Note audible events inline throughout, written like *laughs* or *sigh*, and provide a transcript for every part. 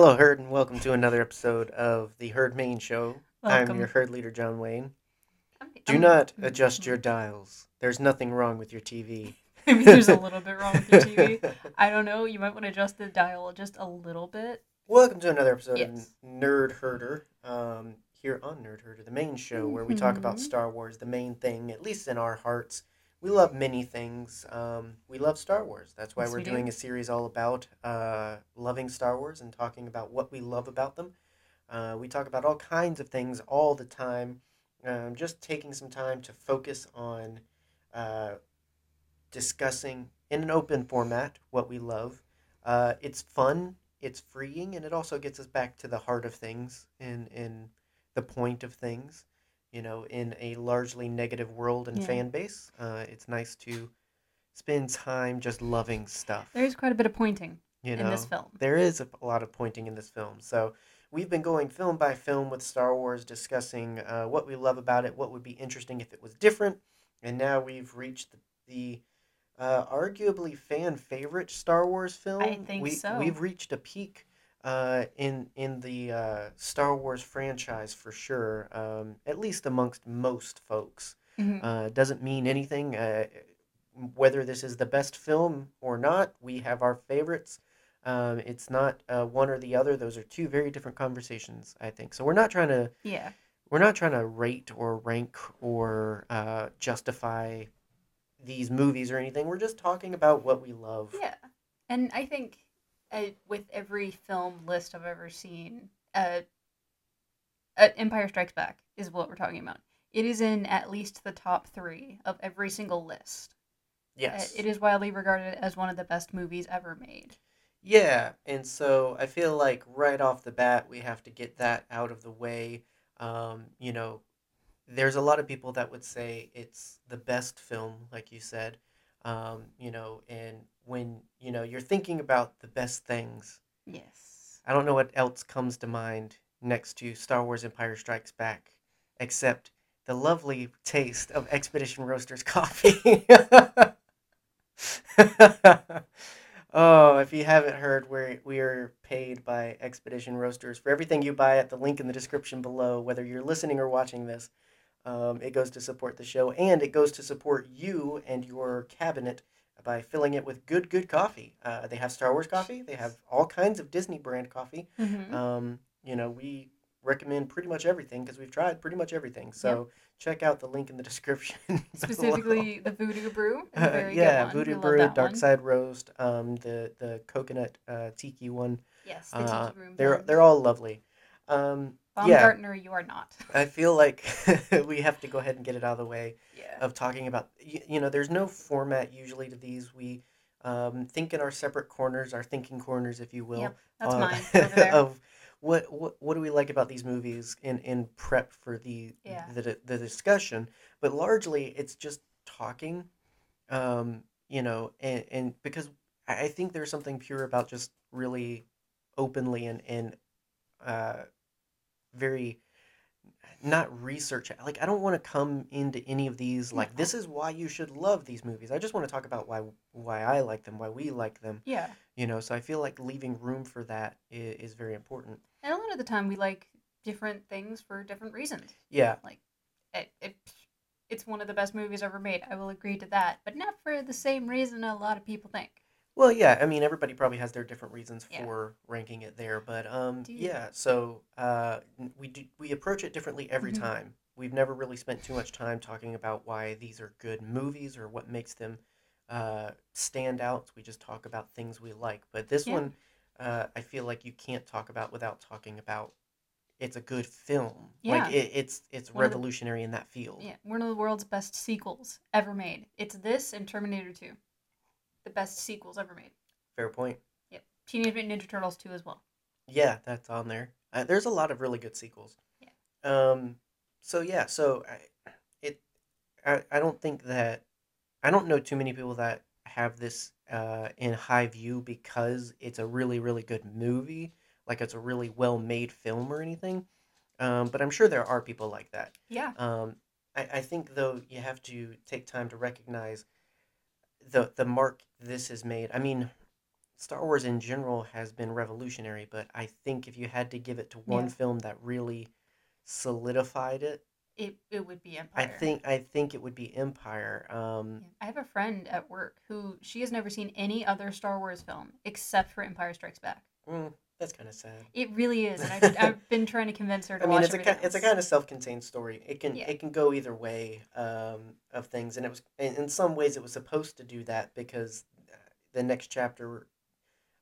Hello, Herd, and welcome to another episode of the Herd Main Show. I'm your herd leader, John Wayne. Do not *laughs* adjust your dials. There's nothing wrong with your TV. *laughs* Maybe there's a *laughs* little bit wrong with your TV. I don't know. You might want to adjust the dial just a little bit. welcome to another episode Yes. of Nerd Herder. Um, here on Nerd Herder, the main show where we talk about Mhm. Star Wars, the main thing, at least in our hearts. We love many things. Um, we love Star Wars. That's why Yes, we're we do. doing a series all about uh, loving Star Wars and talking about what we love about them. Uh, we talk about all kinds of things all the time. Um, just taking some time to focus on uh, discussing in an open format what we love. Uh, it's fun, it's freeing, and it also gets us back to the heart of things and in the point of things. You know, in a largely negative world and Yeah. fan base, uh, it's nice to spend time just loving stuff. There's quite a bit of pointing you know, in this film. there is a, a lot of pointing in this film. So we've been going film by film with Star Wars, discussing uh, what we love about it, what would be interesting if it was different, and now we've reached the, the uh, arguably fan favorite Star Wars film. I think we, so. We've reached a peak uh, in in the uh, Star Wars franchise for sure, um, at least amongst most folks. Mhm. Uh, doesn't mean anything. Uh, whether this is the best film or not, we have our favorites. Um, it's not uh, one or the other. Those are two very different conversations, I think. So we're not trying to Yeah. we're not trying to rate or rank or uh, justify these movies or anything. We're just talking about what we love. Yeah. And I think uh, with every film list I've ever seen, uh, uh, Empire Strikes Back is what we're talking about. It is in at least the top three of every single list. Uh, Yes. it is widely regarded as one of the best movies ever made. Yeah, and so I feel like right off the bat we have to get that out of the way. Um, you know, there's a lot of people that would say it's the best film, like you said. Um, you know, and when you know you're thinking about the best things, Yes. I don't know what else comes to mind next to Star Wars Empire Strikes Back, except the lovely taste of Expedition Roasters coffee. *laughs* oh, if you haven't heard, we're, we are paid by Expedition Roasters for everything you buy at the link in the description below, whether you're listening or watching this. Um, it goes to support the show and it goes to support you and your cabinet by filling it with good, good coffee. Uh, they have Star Wars coffee, they have all kinds of Disney brand coffee. Mhm. Um, you know, we recommend pretty much everything because we've tried pretty much everything. So check out the link in the description. *laughs* Specifically, the Voodoo Brew. Uh, *laughs* yeah. Voodoo love Brew, Dark one. Side Roast, um, the the coconut uh, tiki one. Yes, the Uh, Tiki Room. they're they're all lovely. Um, yeah, Baumgartner, you are not. I feel like *laughs* we have to go ahead and get it out of the way Yeah. of talking about you, you know there's no format usually to these we um, think in our separate corners our thinking corners if you will Yep, That's uh, mine *laughs* of what, what what do we like about these movies in in prep for the Yeah. the, the discussion but largely it's just talking um you know and, and because I I think there's something pure about just really openly and and uh very not research like i don't want to come into any of these like this is why you should love these movies i just want to talk about why why i like them why we like them yeah. you know so i feel like leaving room for that is, is very important And a lot of the time, we like different things for different reasons. yeah like It, it, it's one of the best movies ever made. I will agree to that, but not for the same reason a lot of people think. Well yeah i mean everybody probably has their different reasons Yeah. for ranking it there but um Do- yeah so uh n- we do we approach it differently every Mhm. time we've never really spent too much time talking about why these are good movies or what makes them uh stand out we just talk about things we like but this Yeah. one uh i feel like you can't talk about without talking about it's a good film like Yeah. it, it's it's One of the- revolutionary in that field Yeah, one of the world's best sequels ever made. It's this and Terminator 2. The best sequels ever made. fair point Yep. Teenage Mutant Ninja Turtles 2 as well. Yeah, that's on there. Uh, there's a lot of really good sequels. Yeah. Um. So yeah. So I, it. I, I don't think that. I don't know too many people that have this uh, in high view because it's a really really good movie. Like it's a really well made film or anything. Um. But I'm sure there are people like that. Yeah. Um. I, I think though you have to take time to recognize the the mark this has made. I mean, Star Wars in general has been revolutionary, but I think if you had to give it to one Yeah. film that really solidified it, It it would be Empire. I think I think it would be Empire. Um, I have a friend at work who she has never seen any other Star Wars film except for Empire Strikes Back. mm, that's kind of sad. It really is, and I've, *laughs* I've been trying to convince her to I mean, watch it's a everything it's a kind of self-contained story. It can Yeah. it can go either way um, of things, and it was in, some ways it was supposed to do that because uh, the next chapter,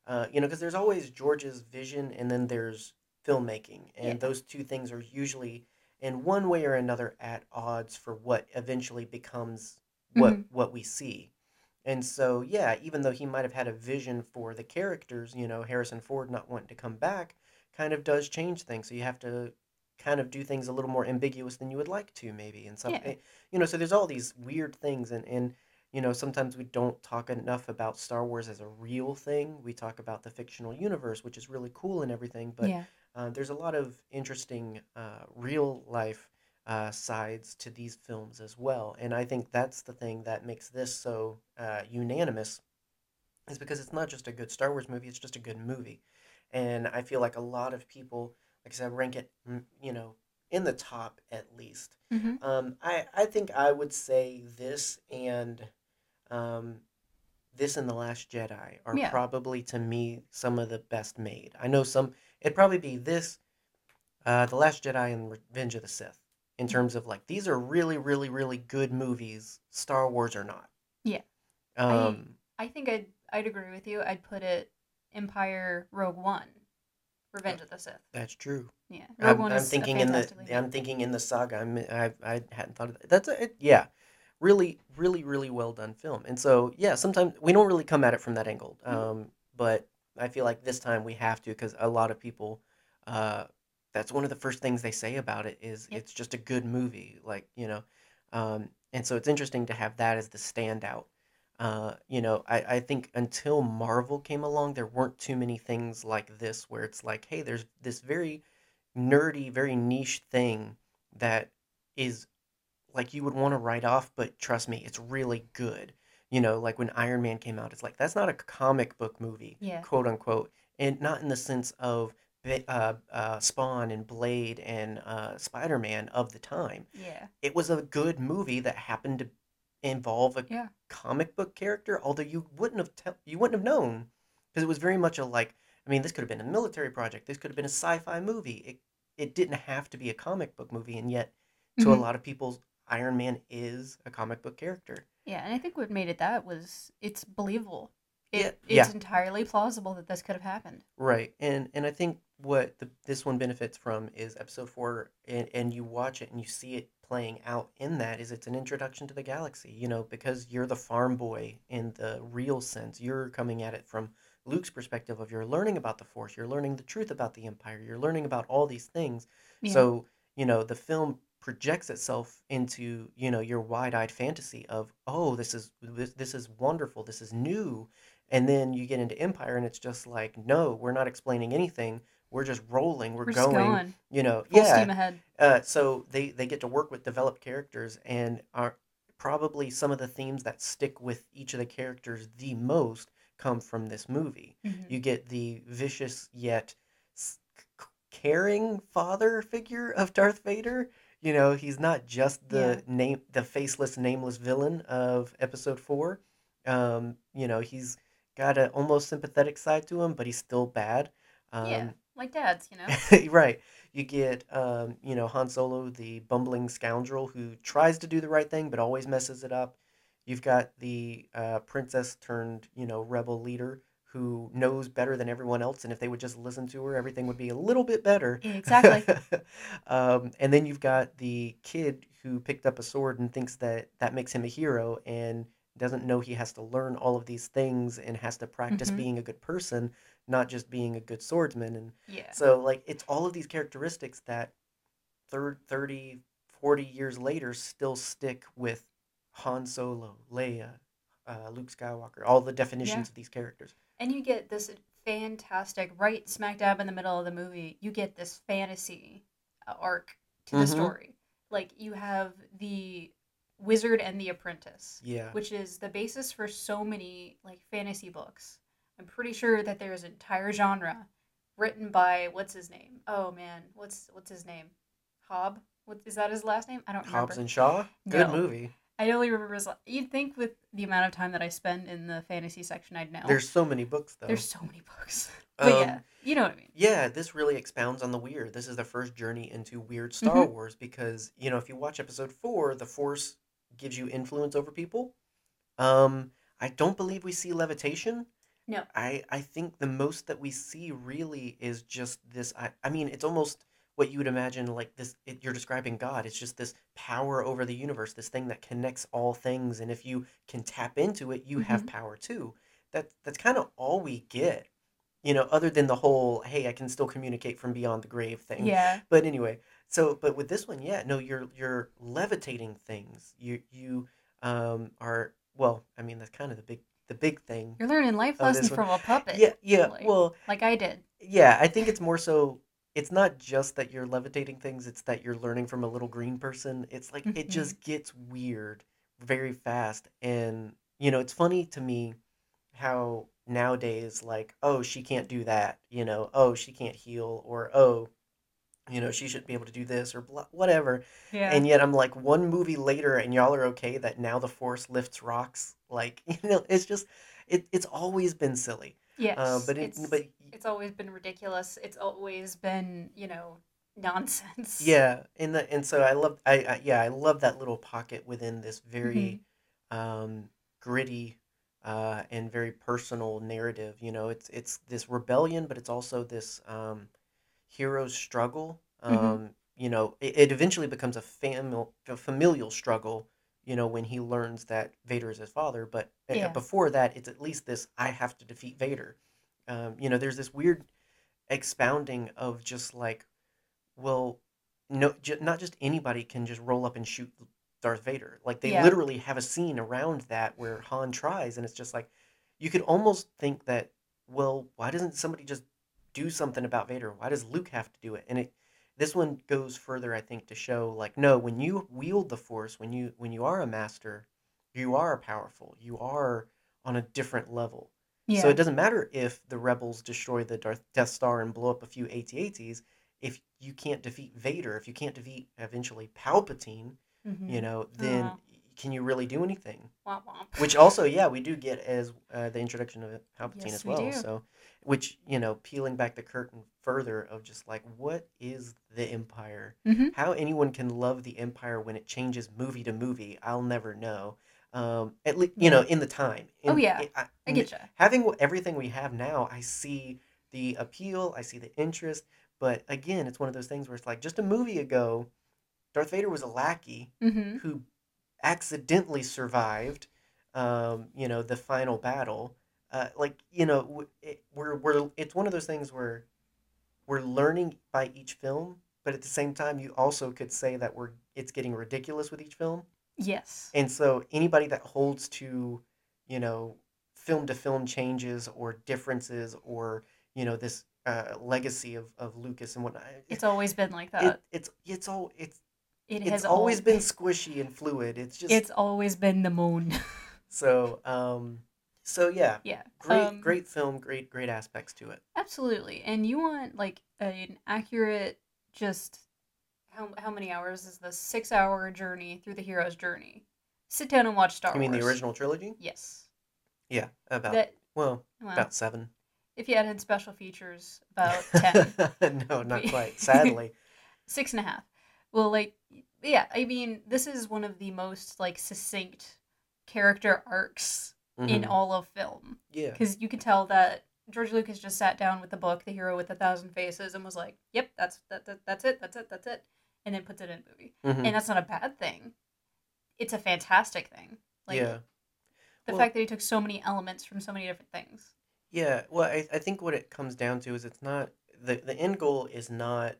uh, you know, because there's always George's vision, and then there's filmmaking, and Yeah. those two things are usually in one way or another at odds for what eventually becomes what Mhm. what we see. And so, yeah, even though he might have had a vision for the characters, you know, Harrison Ford not wanting to come back kind of does change things. So you have to kind of do things a little more ambiguous than you would like to, maybe. And some, Yeah. eh, you know, so there's all these weird things, and and you know, sometimes we don't talk enough about Star Wars as a real thing. We talk about the fictional universe, which is really cool and everything, but yeah, uh, there's a lot of interesting uh, real life uh, sides to these films as well. And I think that's the thing that makes this so uh, unanimous, is because it's not just a good Star Wars movie, it's just a good movie. And I feel like a lot of people, like I said, rank it, mm, you know, in the top at least. hmm Um, I, I think I would say this and um, this and The Last Jedi are Yeah. probably to me some of the best made. I know some, it'd probably be this, uh, The Last Jedi and Revenge of the Sith, in terms of like, these are really, really, really good movies. Star Wars or not. Yeah. Um, I think I'd I'd agree with you. I'd put it Empire, Rogue One, Revenge of the Sith. that's true. Yeah, Rogue I'm, One I'm is thinking in the I'm thinking in the saga. I'm, I I hadn't thought of that. That's a, it, yeah, really really really well done film. And so yeah, sometimes we don't really come at it from that angle. Mhm. Um, but I feel like this time we have to because a lot of people, uh, that's one of the first things they say about it is Yep. it's just a good movie. Like you know, um, and so it's interesting to have that as the standout. Uh, you know, I, I think until Marvel came along, there weren't too many things like this where it's like, hey, there's this very nerdy, very niche thing that is like you would want to write off, but trust me, it's really good. You know, like when Iron Man came out, it's like that's not a comic book movie, Yeah. quote unquote, and not in the sense of uh, uh, Spawn and Blade and uh, Spider Man of the time. Yeah, It was a good movie that happened to involve a yeah, comic book character, although you wouldn't have te- you wouldn't have known because it was very much a like. I mean, this could have been a military project. This could have been a sci-fi movie. It it didn't have to be a comic book movie, and yet to a Mhm. lot of people, Iron Man is a comic book character. yeah. And I think what made it that was it's believable. It, Yeah, it's entirely plausible that this could have happened. Right, and and I think what the, this one benefits from is episode four, and, and you watch it and you see it playing out in that is it's an introduction to the galaxy. You know, because you're the farm boy in the real sense. You're coming at it from Luke's perspective of you're learning about the Force, you're learning the truth about the Empire, you're learning about all these things. Yeah. So you know the film projects itself into you know your wide-eyed fantasy of oh this is this, this is wonderful this is new and then you get into empire and it's just like no we're not explaining anything we're just rolling we're, We're just going, going you know full yeah steam ahead. uh, so they they get to work with developed characters and are probably some of the themes that stick with each of the characters the most come from this movie Mhm. you get the vicious yet caring father figure of Darth Vader. You know, he's not just the name, the faceless, nameless villain of Episode Four. Um, you know, he's got an almost sympathetic side to him, but he's still bad. Um, yeah, like dads, you know. *laughs* right. You get, um, you know, Han Solo, the bumbling scoundrel who tries to do the right thing but always messes it up. You've got the uh, princess turned, you know, rebel leader who knows better than everyone else, and if they would just listen to her, everything would be a little bit better. Exactly. *laughs* um, and then you've got the kid who picked up a sword and thinks that that makes him a hero and doesn't know he has to learn all of these things and has to practice Mhm. being a good person, not just being a good swordsman. And Yeah. so, like, it's all of these characteristics that thir- 30, 40 years later still stick with Han Solo, Leia, uh, Luke Skywalker, all the definitions Yeah. of these characters. And you get this fantastic, right smack dab in the middle of the movie, you get this fantasy uh, arc to the Mhm. story. Like, you have the wizard and the apprentice, Yeah. which is the basis for so many, like, fantasy books. I'm pretty sure that there's an entire genre written by what's his name? Oh man, what's what's his name? Hobb. What is that his last name? I don't remember. Hobbs and Shaw. Good No. movie. I only remember his. la- You'd think with the amount of time that I spend in the fantasy section, I'd know. There's so many books though. There's so many books. *laughs* but Um, yeah, you know what I mean. Yeah, this really expounds on the weird. This is the first journey into weird Star Mhm. Wars because, you know, if you watch episode 4, the Force gives you influence over people. Um I don't believe we see levitation. No. I I think the most that we see really is just this I I mean, it's almost what you would imagine like this it, you're describing God. It's just this power over the universe, this thing that connects all things and if you can tap into it, you have power too. That that's kind of all we get you know, other than the whole "hey, I can still communicate from beyond the grave" thing. Yeah. But anyway, so but with this one, yeah, no, you're you're levitating things. You you um are well, I mean that's kind of the big the big thing. You're learning life lessons from a puppet. Yeah, yeah. like- Well, Like I did. yeah, I think it's more so it's not just that you're levitating things, it's that you're learning from a little green person. It's like it Mhm. just gets weird very fast. And you know, it's funny to me how nowadays like, oh, she can't do that, you know, oh, she can't heal or oh, you know, she shouldn't be able to do this or blah, whatever. Yeah. And yet I'm like one movie later and y'all are okay that now the force lifts rocks. Like, *laughs* you know, it's just it, it's always been silly. yes. Uh, but it, it's, but it's always been ridiculous. It's always been, you know, nonsense. Yeah, and the, and so I love I, I yeah I love that little pocket within this Mm-hmm. very um, gritty uh, and very personal narrative. You know, it's it's this rebellion, but it's also this um, hero's struggle. Um, Mhm. You know, it, it eventually becomes a famil a familial struggle. You know, when he learns that Vader is his father, but uh, Yeah. before that, it's at least this I have to defeat Vader. Um, you know, there's this weird expounding of just like well, no, j- not just anybody can just roll up and shoot Darth Vader. Like they Yeah. literally have a scene around that where Han tries, and it's just like you could almost think that, well, why doesn't somebody just do something about Vader? Why does Luke have to do it? And it this one goes further, I think, to show like no, when you wield the Force, when you when you are a master, you are powerful. You are on a different level. Yeah. So it doesn't matter if the rebels destroy the Darth Death Star and blow up a few AT-ATs. If you can't defeat Vader, if you can't defeat eventually Palpatine, Mhm. you know, then Aw. Can you really do anything? Womp womp. Which also, yeah, we do get as uh, the introduction of Palpatine Yes, as we well. do. So, which you know, peeling back the curtain further of just like what is the Empire? Mhm. How anyone can love the Empire when it changes movie to movie, I'll never know. Um, at least you know, in the time. Oh, In- yeah. I, I get you. having everything we have now, I see the appeal, I see the interest, but again, it's one of those things where it's like just a movie ago, Darth Vader was a lackey Mm-hmm. who accidentally survived, um, you know, the final battle. Uh, like you know, it, we're we're it's one of those things where we're learning by each film, but at the same time, you also could say that we're it's getting ridiculous with each film. Yes. And so anybody that holds to, you know, film to film changes or differences or, you know, this uh, legacy of, of Lucas and whatnot. It's always been like it, that. it's it's all it's It, it's has always been squishy and fluid. It's just It's always been the moon. *laughs* so um so yeah, yeah. great um, great film, great great aspects to it. Absolutely. And you want like an accurate just how how many hours is this? 6-hour journey through the hero's journey. Sit down and watch Star Wars. You mean the original trilogy? Yes. Yeah, about That well, well, about 7. if you added special features about *laughs* 10. no, not quite. *laughs* Sadly. six and a half. Well, like, yeah, I mean, this is one of the most like succinct character arcs in Mhm. all of film Yeah. because you can tell that George Lucas just sat down with the book, The Hero with a Thousand Faces, and was like, "Yep, that's that, that that's it, that's it, that's it," and then puts it in a movie. Mhm. And that's not a bad thing. It's a fantastic thing. Like yeah. the Well- fact that he took so many elements from so many different things. Yeah, well, I, I think what it comes down to is it's not the the end goal is not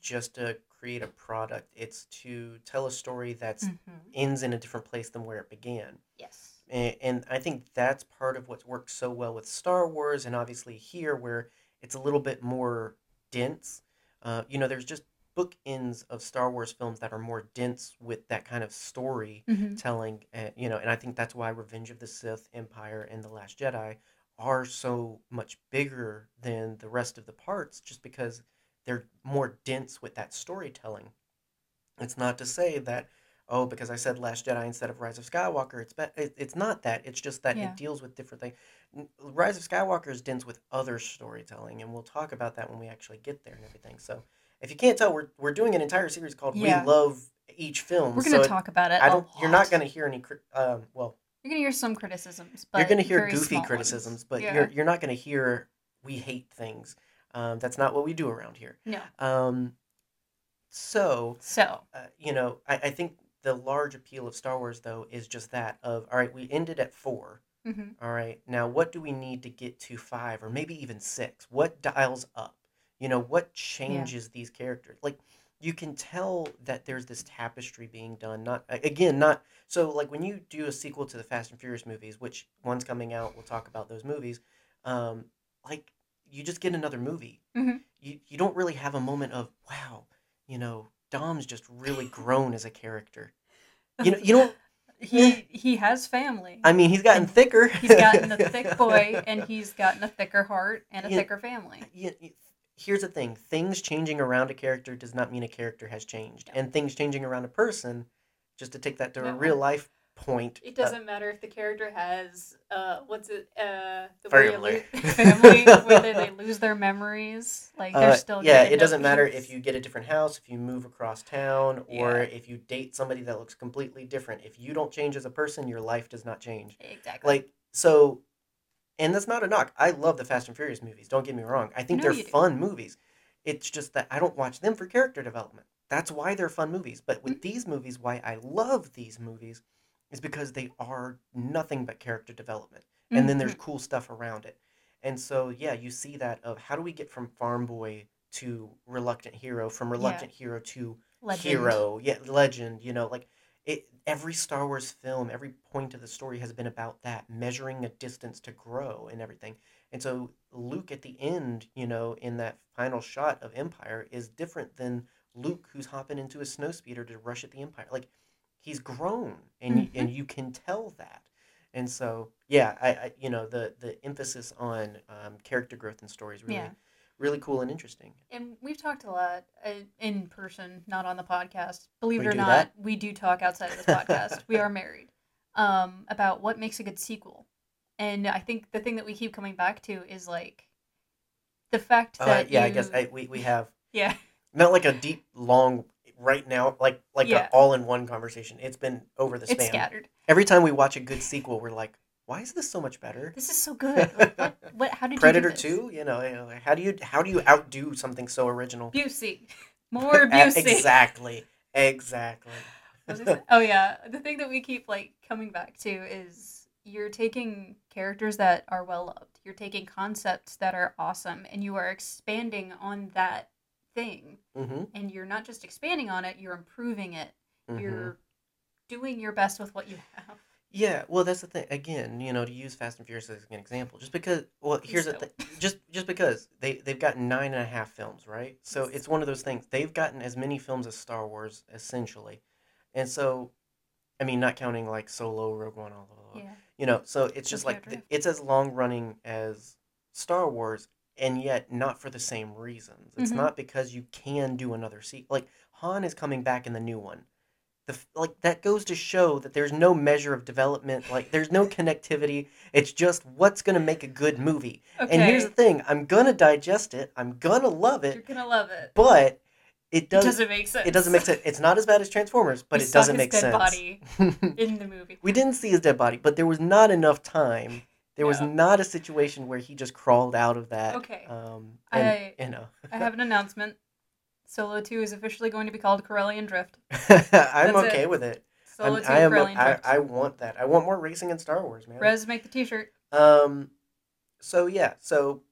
just to create a product. It's to tell a story that's Mhm. ends in a different place than where it began. Yes. And, and I think that's part of what's worked so well with Star Wars, and obviously here where it's a little bit more dense. Uh, you know, there's just bookends of Star Wars films that are more dense with that kind of story hmm telling uh, you know and i think that's why revenge of the sith empire and the last jedi are so much bigger than the rest of the parts just because they're more dense with that storytelling. It's not to say that oh because I said Last Jedi instead of Rise of Skywalker it's be- it's not that it's just that Yeah. it deals with different things. Rise of Skywalker is dense with other storytelling and we'll talk about that when we actually get there and everything. So if you can't tell we're we're doing an entire series called Yeah. We Love Each Film. We're gonna it- talk about it. I don't you're not going to hear any um well You're gonna hear some criticisms, but you're going to hear goofy criticisms, ones. but yeah. you're you're not going to hear we hate things. Um, that's not what we do around here. no. Um, so So uh, you know, I, I think the large appeal of Star Wars though is just that of all right, we ended at four. mhm. All right, now what do we need to get to five or maybe even six? What dials up? You know, what changes these characters? Like you can tell that there's this tapestry being done. Not again, not so like when you do a sequel to the Fast and Furious movies, which one's coming out, we'll talk about those movies. Um, like you just get another movie. Mhm. You you don't really have a moment of wow, you know, Dom's just really *laughs* grown as a character. You know, you *laughs* don't. he he has family. I mean, he's gotten And thicker. He's gotten a *laughs* thick boy, and he's gotten a thicker heart and a thicker family. Here's the thing things changing around a character does not mean a character has changed and things changing around a person just to take that to a real life point It uh, doesn't matter if the character has uh what's it uh the Family. lo- Family, *laughs* whether they lose their memories, like they're uh, still. yeah it doesn't matter if you get a different house if you move across town or Yeah. if you date somebody that looks completely different. If you don't change as a person your life does not change. Exactly. Like so and that's not a knock. I love the fast and furious movies don't get me wrong. I think they're fun movies. It's just that i don't watch them for character development. That's why they're fun movies. But with Mhm. these movies why i love these movies is because they are nothing but character development and then there's Mhm. cool stuff around it. And so yeah you see that of how do we get from farm boy to reluctant hero from reluctant hero to Legend. hero. Yeah legend you know like it every star wars film every point of the story has been about that measuring a distance to grow and everything. And so luke at the end you know in that final shot of empire is different than luke who's hopping into a snowspeeder to rush at the empire. Like he's grown and y and you can tell that and so yeah i, I you know the the emphasis on um, character growth in stories really Yeah. really cool and interesting And we've talked a lot uh, in person, not on the podcast. Believe We it or not, that? we do talk outside of this podcast. we are married. *laughs* Um, about what makes a good sequel. And I think the thing that we keep coming back to is like the fact uh, that yeah i guess I, we, we have *laughs* yeah not like a deep long right now like like Yeah. a all in one conversation it's been over the span. it's scattered. every time we watch a good sequel we're like why is this so much better This is so good. Like, *laughs* what, what? How did predator you 2 you know, how do you how do you outdo something so original Busey, *laughs* more Busey. exactly exactly What was I *laughs* saying? oh yeah, the thing that we keep like coming back to is you're taking characters that are well loved. You're taking concepts that are awesome, and you are expanding on that thing. hmm And you're not just expanding on it; you're improving it. hmm You're doing your best with what you have. Yeah, well, that's the thing. Again, you know, to use Fast and Furious as an example, just because. Well, here's the thing. Just just because they they've gotten nine and a half films, right? So Yes. it's one of those things. They've gotten as many films as Star Wars, essentially, and so, I mean, not counting like Solo, Rogue One, all blah, blah, blah. Yeah. You know, so it's just like th- it's as long running as Star Wars, and yet not for the same reasons. It's Mhm. not because you can do another sequel. Like Han is coming back in the new one. The, like that goes to show that there's no measure of development. Like there's no connectivity. It's just what's gonna make a good movie. Okay. And here's the thing: I'm gonna digest it. I'm gonna love it you're gonna love it. but it It doesn't. make sense. It doesn't make sense. It's not as bad as Transformers, but We it doesn't his make dead sense. body *laughs* in the movie. we didn't see his dead body, but there was not enough time. There was not a situation where he just crawled out of that. Okay. Um, and, I- you know, I have an announcement. Solo 2 is officially going to be called Corellian Drift. *laughs* I'm okay it. with it. Solo I'm, 2 I am. Corellian I, Drift. I want that. I want more racing in Star Wars, man. Rez, make the t-shirt. Um, so yeah, so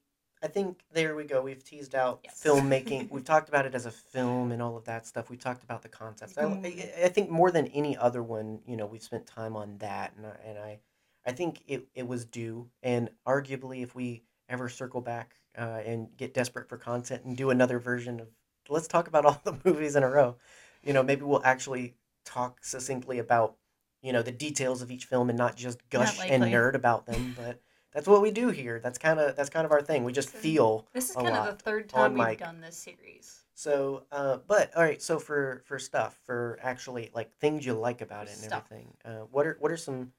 I think there we go. We've teased out Yes. filmmaking. *laughs* We've talked about it as a film and all of that stuff. We talked about the concepts. I, Mm. I, I think more than any other one, you know, we've spent time on that, and I, and I, I think it, it was due. And arguably, if we ever circle back uh, and get desperate for content and do another version of, let's talk about *laughs* all the movies in a row. You know, maybe we'll actually talk succinctly about, you know, the details of each film and not just gush and nerd about them, *laughs* but that's what we do here. That's kind of that's kind of our thing. We just feel This is kind of the third time we've mic. done this series. So, uh, but all right. So for for stuff, for actually like things you like about it and stuff. everything. Uh, what are what are some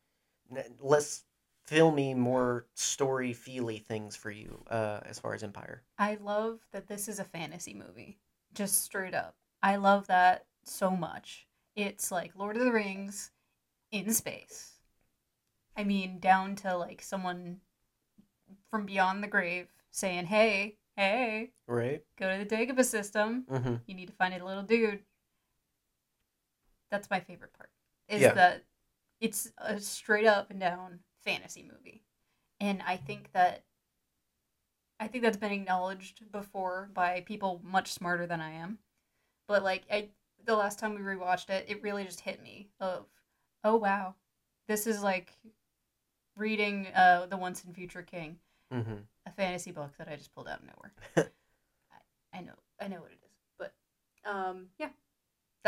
less filmy, more story feely things for you uh, as far as Empire? I love that this is a fantasy movie. Just straight up. I love that so much. It's like Lord of the Rings in space. I mean, down to like someone from beyond the grave saying, hey, hey, Right. go to the Dagobah system. Mm-hmm. You need to find a little dude. That's my favorite part. Is Yeah. that it's a straight up and down fantasy movie. And I think that I think that's been acknowledged before by people much smarter than I am. But like I the last time we rewatched it, it really just hit me of oh wow. This is like reading uh The Once and Future King, Mm-hmm. a fantasy book that I just pulled out of nowhere. *laughs* I, I know I know what it is. But um yeah.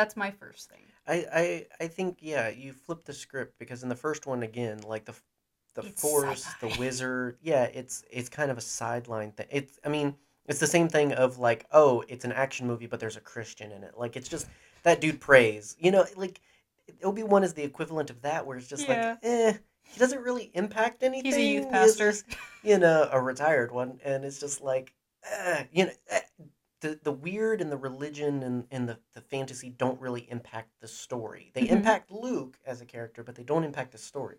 That's my first thing. I, I I think yeah, you flip the script because in the first one again, like the the It's force, the sci-fi. wizard, yeah, it's it's kind of a sideline thing. It's I mean, it's the same thing of like, oh, it's an action movie, but there's a Christian in it. Like it's just that dude prays. You know, like Obi Wan is the equivalent of that, where it's just Yeah. like, eh, he doesn't really impact anything. He's a youth pastor. just, you know, a retired one, and it's just like, eh, you know. eh, the, the weird and the religion and, and the, the fantasy don't really impact the story. They Mhm. impact Luke as a character, but they don't impact the story.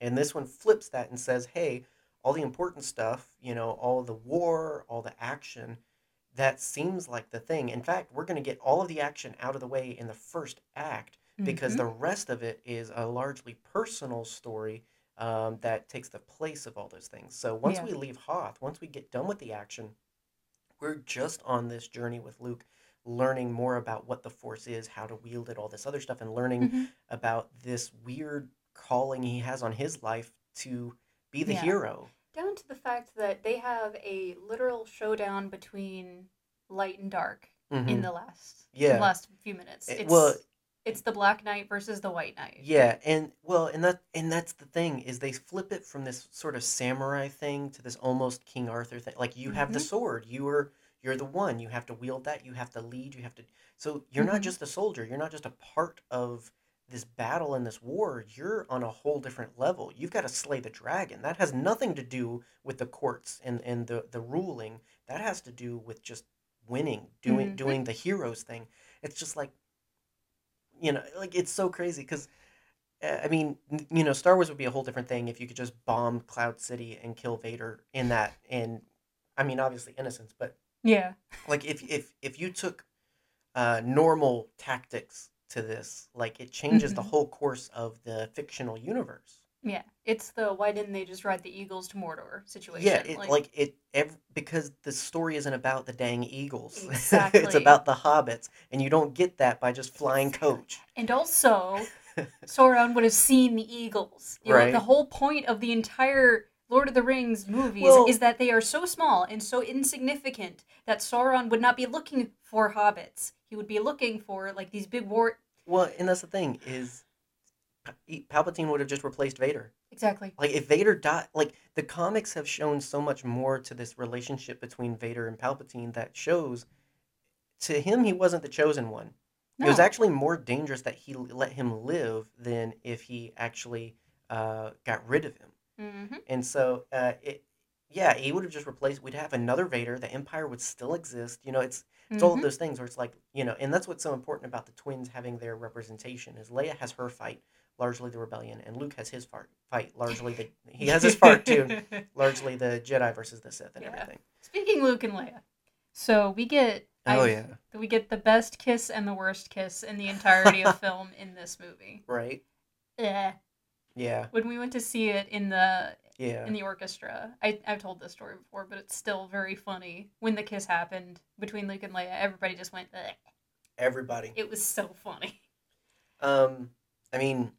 And this one flips that and says, hey, all the important stuff, you know, all the war, all the action, that seems like the thing. In fact, we're going to get all of the action out of the way in the first act because Mhm. the rest of it is a largely personal story um, that takes the place of all those things. So once Yeah. we leave Hoth, once we get done with the action, we're just on this journey with Luke, learning more about what the Force is, how to wield it, all this other stuff, and learning Mhm. about this weird calling he has on his life to be the Yeah. hero. down to the fact that they have a literal showdown between light and dark in Mhm. the last Yeah. last few minutes. It's well, it's the Black Knight versus the White Knight. Yeah, and well, and that and that's the thing is they flip it from this sort of samurai thing to this almost King Arthur thing. Like you have the Mhm. sword, you are you're the one. You have to wield that. You have to lead. You have to. So you're not Mhm. just a soldier. You're not just a part of this battle and this war. You're on a whole different level. You've got to slay the dragon. That has nothing to do with the courts and and the the ruling. That has to do with just winning, doing Mhm. doing the heroes thing. It's just like you know, like it's so crazy because uh, I mean, you know, Star Wars would be a whole different thing if you could just bomb Cloud City and kill Vader in that. And I mean, obviously innocence, but Yeah. like if if if you took uh, normal tactics to this, like it changes the Mhm. whole course of the fictional universe. Yeah. It's the why didn't they just ride the Eagles to Mordor situation. Yeah, it, like, it ev- because the story isn't about the dang eagles. *laughs* Exactly. it's about the hobbits, and you don't get that by just flying coach. and also *laughs* Sauron would have seen the Eagles. You know, Right. the whole point of the entire Lord of the Rings movies Well- is that they are so small and so insignificant that Sauron would not be looking for hobbits. He would be looking for like these big war. Well, and that's the thing is, Palpatine would have just replaced Vader. Exactly. Like if Vader died, like the comics have shown so much more to this relationship between Vader and Palpatine that shows to him he wasn't the chosen one. It was actually more dangerous that he let him live than if he actually uh, got rid of him. hmm And so uh, it, yeah, he would have just replaced. We'd have another Vader. The Empire would still exist. You know, it's it's all of those things where it's like you know, and that's what's so important about the twins having their representation is Leia has her fight, largely the rebellion, and Luke has his fight, fight largely the he has his part too, *laughs* largely the Jedi versus the Sith and Yeah. everything. Speaking Luke and Leia, so we get Oh I- yeah, we get the best kiss and the worst kiss in the entirety of *laughs* film in this movie. right. Yeah. Yeah, When we went to see it in the yeah. in the orchestra. I, I've told this story before, but it's still very funny. When the kiss happened between Luke and Leia, everybody just went, Ugh. Everybody. it was so funny. Um, I mean,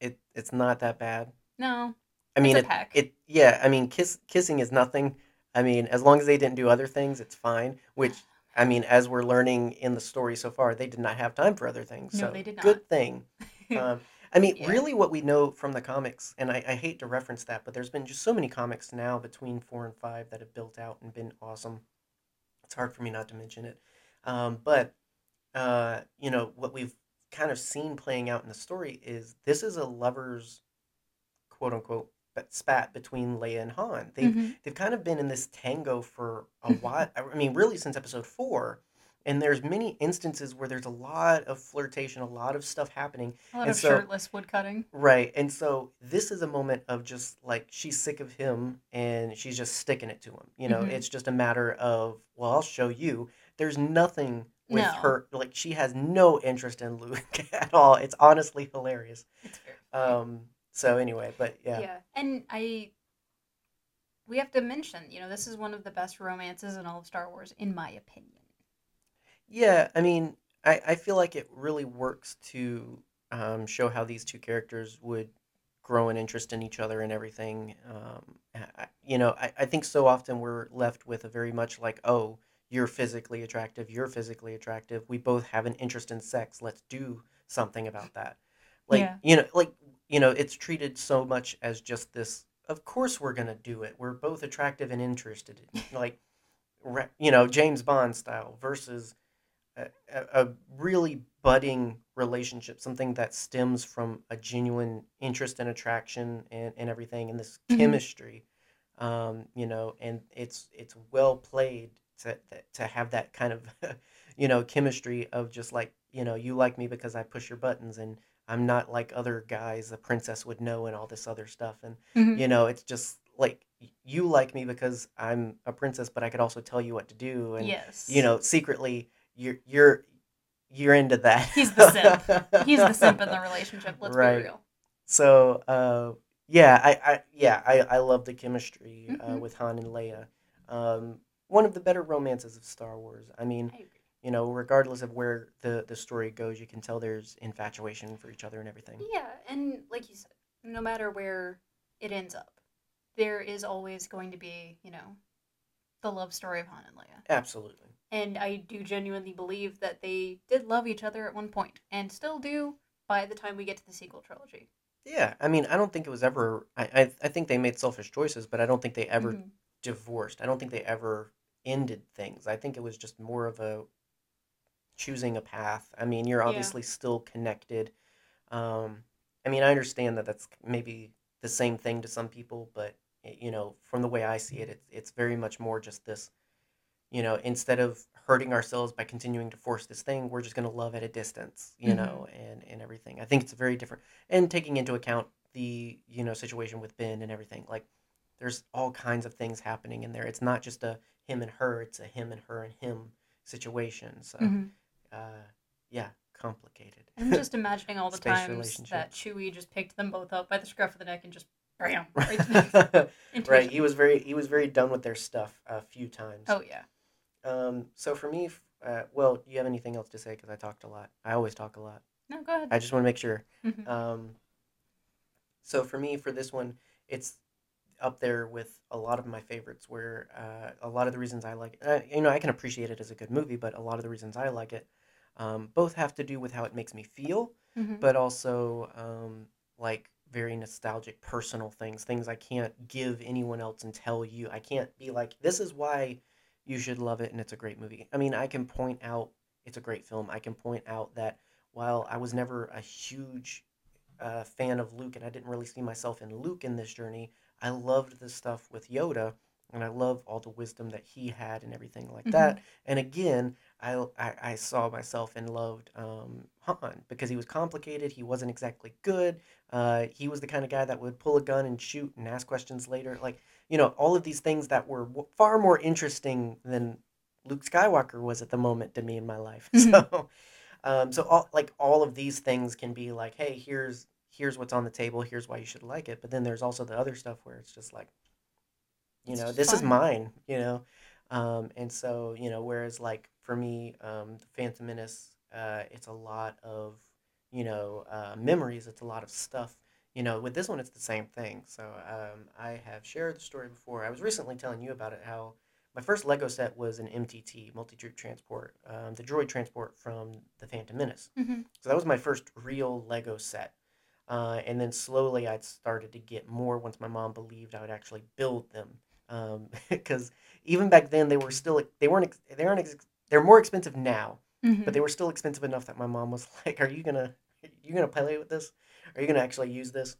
it it's not that bad. No, I mean, a it, it yeah. I mean, kiss kissing is nothing. I mean, as long as they didn't do other things, it's fine. Which I mean, as we're learning in the story so far, they did not have time for other things. No, so they did not. Good thing. *laughs* um, I mean, Yeah. really, what we know from the comics, and I, I hate to reference that, but there's been just so many comics now between four and five that have built out and been awesome. It's hard for me not to mention it. Um, but, uh, you know, what we've kind of seen playing out in the story is this is a lover's quote unquote spat between Leia and Han. They've Mhm. they've kind of been in this tango for a while. I mean, really since episode four. And there's many instances where there's a lot of flirtation, a lot of stuff happening, A lot And of so- shirtless woodcutting. Right. And so this is a moment of just like she's sick of him and she's just sticking it to him. You know, Mhm. it's just a matter of, well, I'll show you. There's nothing with No. her. Like she has no interest in Luke *laughs* at all. It's honestly hilarious. It's funny. Um, so anyway, but yeah. Yeah. And I, we have to mention, you know, this is one of the best romances in all of Star Wars, in my opinion. Yeah, I mean, I, I feel like it really works to um, show how these two characters would grow an interest in each other and everything. Um, I- you know, I, I think so often we're left with a very much like, oh, you're physically attractive, you're physically attractive. We both have an interest in sex. Let's do something about that. Like, Yeah. you know, like, you know, it's treated so much as just this, of course we're going to do it. We're both attractive and interested. like, you know, James Bond style versus a, a really budding relationship, something that stems from a genuine interest and attraction and, and everything, and this Mhm. chemistry, um, you know, and it's it's well played to to have that kind of, *laughs* you know, chemistry of just like you know you like me because I push your buttons and I'm not like other guys the princess would know and all this other stuff and Mhm. you know it's just like you like me because I'm a princess but I could also tell you what to do and yes. you know, secretly you're you're you're into that. He's the simp. He's the simp in the relationship. Let's Right. be real. So uh, yeah, I, I yeah I, I love the chemistry uh, Mhm. with Han and Leia. Um, one of the better romances of Star Wars. I mean, I you know, regardless of where the the story goes, you can tell there's infatuation for each other and everything. Yeah, and like you said, no matter where it ends up, there is always going to be, you know, the love story of Han and Leia. Absolutely. And I do genuinely believe that they did love each other at one point, and still do by the time we get to the sequel trilogy. Yeah, I mean, I don't think it was ever. I I, I think they made selfish choices, but I don't think they ever Mhm. divorced. I don't think they ever ended things. I think it was just more of a choosing a path. I mean, you're Yeah. obviously still connected. Um, I mean, I understand that that's maybe the same thing to some people, but eh, you know, from the way I see it, it's it's very much more just this. You know, instead of hurting ourselves by continuing to force this thing, we're just going to love at a distance. You Mhm. know, and and everything. I think it's very different, and taking into account the you know situation with Ben and everything. Like, there's all kinds of things happening in there. It's not just a him and her; it's a him and her and him situation. So, Mhm. uh, yeah, complicated. I'm just *laughs* imagining all the times that. Chewie just picked them both up by the scruff of the neck and just bam *laughs* right right. into right. each He was very he was very done with their stuff a few times. Oh yeah. Um. So for me, uh, well, do you have anything else to say? Because I talked a lot. I always talk a lot. No, go ahead. I just want to make sure. Mhm. Um, so for me, for this one, it's up there with a lot of my favorites. Where uh, a lot of the reasons I like, it, uh, you know, I can appreciate it as a good movie, but a lot of the reasons I like it, um, both have to do with how it makes me feel, Mhm. but also um, like very nostalgic, personal things, things I can't give anyone else and tell you. I can't be like, this is why you should love it, and it's a great movie. I mean, I can point out it's a great film. I can point out that while I was never a huge uh, fan of Luke, and I didn't really see myself in Luke in this journey. I loved the stuff with Yoda, and I love all the wisdom that he had and everything like that. And again, I, I, I saw myself and loved um, Han because he was complicated. He wasn't exactly good. Uh, he was the kind of guy that would pull a gun and shoot and ask questions later. Like, you know, all of these things that were w- far more interesting than Luke Skywalker was at the moment to me in my life. *laughs* Mhm. So, um, so all like all of these things can be like, hey, here's here's what's on the table. Here's why you should like it. But then there's also the other stuff where it's just like, you know, this is mine. You know, um, and so you know, whereas like for me, um, the Phantom Menace, uh, it's a lot of you know uh, memories. It's a lot of stuff. You know, with this one, it's the same thing. So um, I have shared the story before. I was recently telling you about it. How my first Lego set was an MTT, multi troop transport, um, the droid transport from the Phantom Menace. Mhm. So that was my first real Lego set. Uh, and then slowly I started to get more once my mom believed I would actually build them. *laughs* Because even back then they were still they weren't they aren't ex- they're more expensive now, Mhm. but they were still expensive enough that my mom was *laughs* like, "Are you gonna you gonna play with this? Are you gonna actually use this?"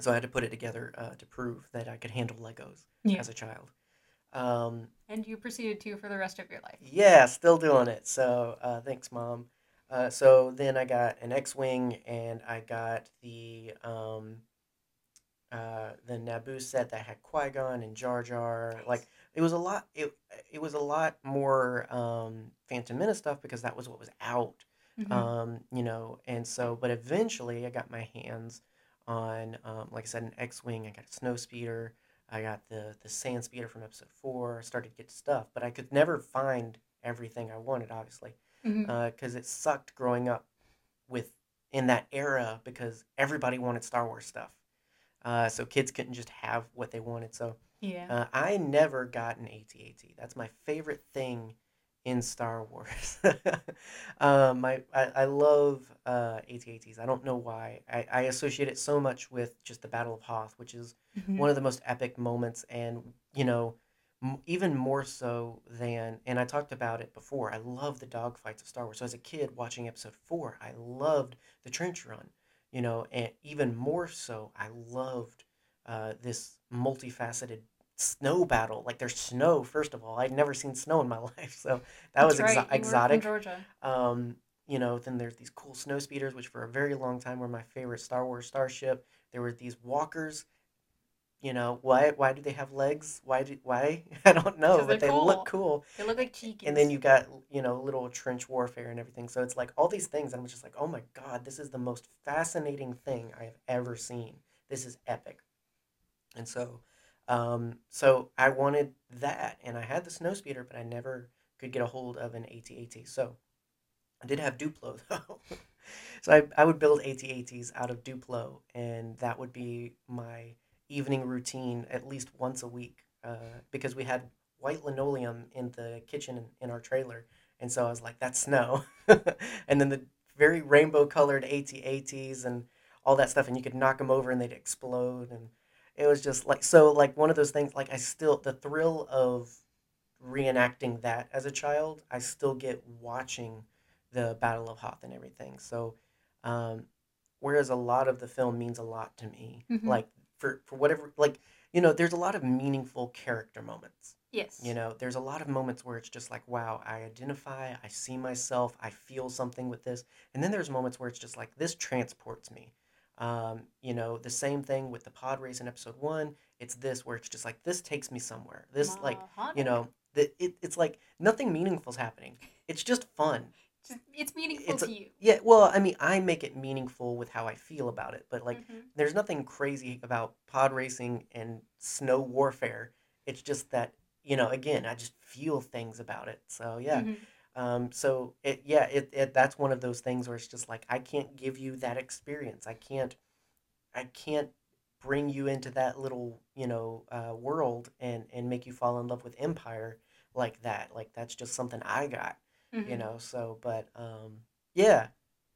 So I had to put it together uh, to prove that I could handle Legos Yeah. as a child. Um, And you proceeded to for the rest of your life. yeah, still doing it. So uh, thanks, mom. Uh, so then I got an X-wing, and I got the um, uh, the Naboo set that had Qui Gon and Jar Jar. Like it was a lot. It it was a lot more um, Phantom Menace stuff because that was what was out. Mhm. Um, you know, and so but eventually I got my hands on um, like I said, an X-wing. I got a snow speeder. I got the the sand speeder from episode four. I started to get stuff, but I could never find everything I wanted, obviously, Because it sucked growing up with in that era because everybody wanted Star Wars stuff. Uh, so kids couldn't just have what they wanted. So yeah. uh, I never got an AT-AT. That's my favorite thing in Star Wars. um, *laughs* my, I, I love uh, AT-ATs. I don't know why. I, I associate it so much with just the Battle of Hoth, which is Mhm. one of the most epic moments and you know even more so than and i talked about it before i love the dogfights of star wars so as a kid watching episode four i loved the trench run you know and even more so i loved uh, this multifaceted snow battle like there's snow first of all i'd never seen snow in my *laughs* life so that was That's exo- right, from exotic Georgia. um, you know, then there's these cool snow speeders, which for a very long time were my favorite Star Wars starship. There were these walkers. You know, why why do they have legs? Why do why? *laughs* I don't know but they they're look cool. They look like cheekies. And then you got, you know, little trench warfare and everything. So it's like all these things. I'm just like, oh my God, this is the most fascinating thing I have ever seen. This is epic. And so, um, so I wanted that, and I had the snow speeder, but I never could get a hold of an AT-AT. So I did have Duplo *laughs* though. so I, I would build AT-ATs out of Duplo, and that would be my evening routine at least once a week uh, because we had white linoleum in the kitchen in, our trailer. And so I was like, that's snow. *laughs* and then the very rainbow colored AT-ATs and all that stuff, and you could knock them over and they'd explode. And it was just like, so like one of those things, like I still, the thrill of reenacting that as a child, I still get watching the Battle of Hoth and everything. So, um, whereas a lot of the film means a lot to me, Mhm. like for for whatever, like you know, there's a lot of meaningful character moments. yes. You know, there's a lot of moments where it's just like, wow, I identify, I see myself, I feel something with this, and then there's moments where it's just like this transports me. Um, you know, the same thing with the pod race in episode one. It's this where it's just like this takes me somewhere. This like you know that it, it's like nothing meaningful's happening. It's just fun. It's meaningful it's a- to you. Yeah, well, I mean, I make it meaningful with how I feel about it, but like, Mhm. there's nothing crazy about pod racing and snow warfare. It's just that, you know, again, I just feel things about it. So yeah, Mhm. um, so it, yeah, it, it, that's one of those things where it's just like, I can't give you that experience. I can't, I can't bring you into that little, you know, uh, world and, and make you fall in love with Empire like that. Like, that's just something I got you Mhm. know so but um yeah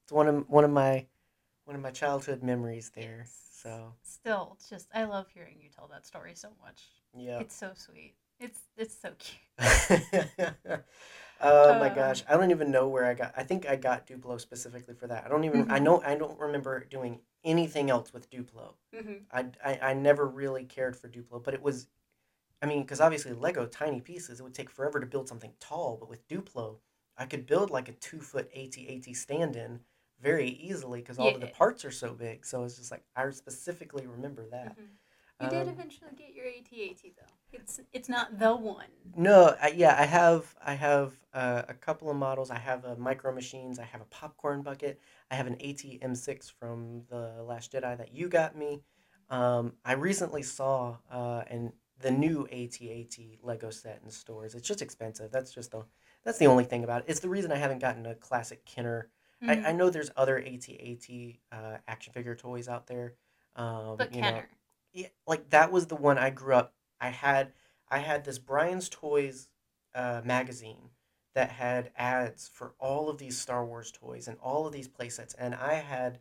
it's one of one of my one of my childhood memories there so Still, just I love hearing you tell that story so much. yeah It's so sweet. It's it's so cute. *laughs* oh my Uh. gosh i don't even know where i got i think i got duplo specifically for that i don't even i Mhm. know i don't remember doing anything else with duplo Mm-hmm. I, I, I never really cared for Duplo, but it was, I mean, because obviously Lego, tiny pieces, it would take forever to build something tall. But with Duplo, I could build like a two foot AT-AT stand in very easily because all of the parts are so big. So it's just like, I specifically remember that. You did Um, eventually get your AT-AT though. It's it's not the one. No, I, yeah, I have I have uh, a couple of models. I have a Micro Machines. I have a popcorn bucket. I have an AT-M6 from the Last Jedi that you got me. Um, I recently saw uh, and the new AT-AT Lego set in stores. It's just expensive. That's just the that's the only thing about it. It's the reason I haven't gotten a classic Kenner. Mhm. I, I know there's other AT-AT uh, action figure toys out there. Um, but you know, Kenner. yeah, like that was the one I grew up. I had I had this Brian's Toys uh, magazine that had ads for all of these Star Wars toys and all of these playsets, and I had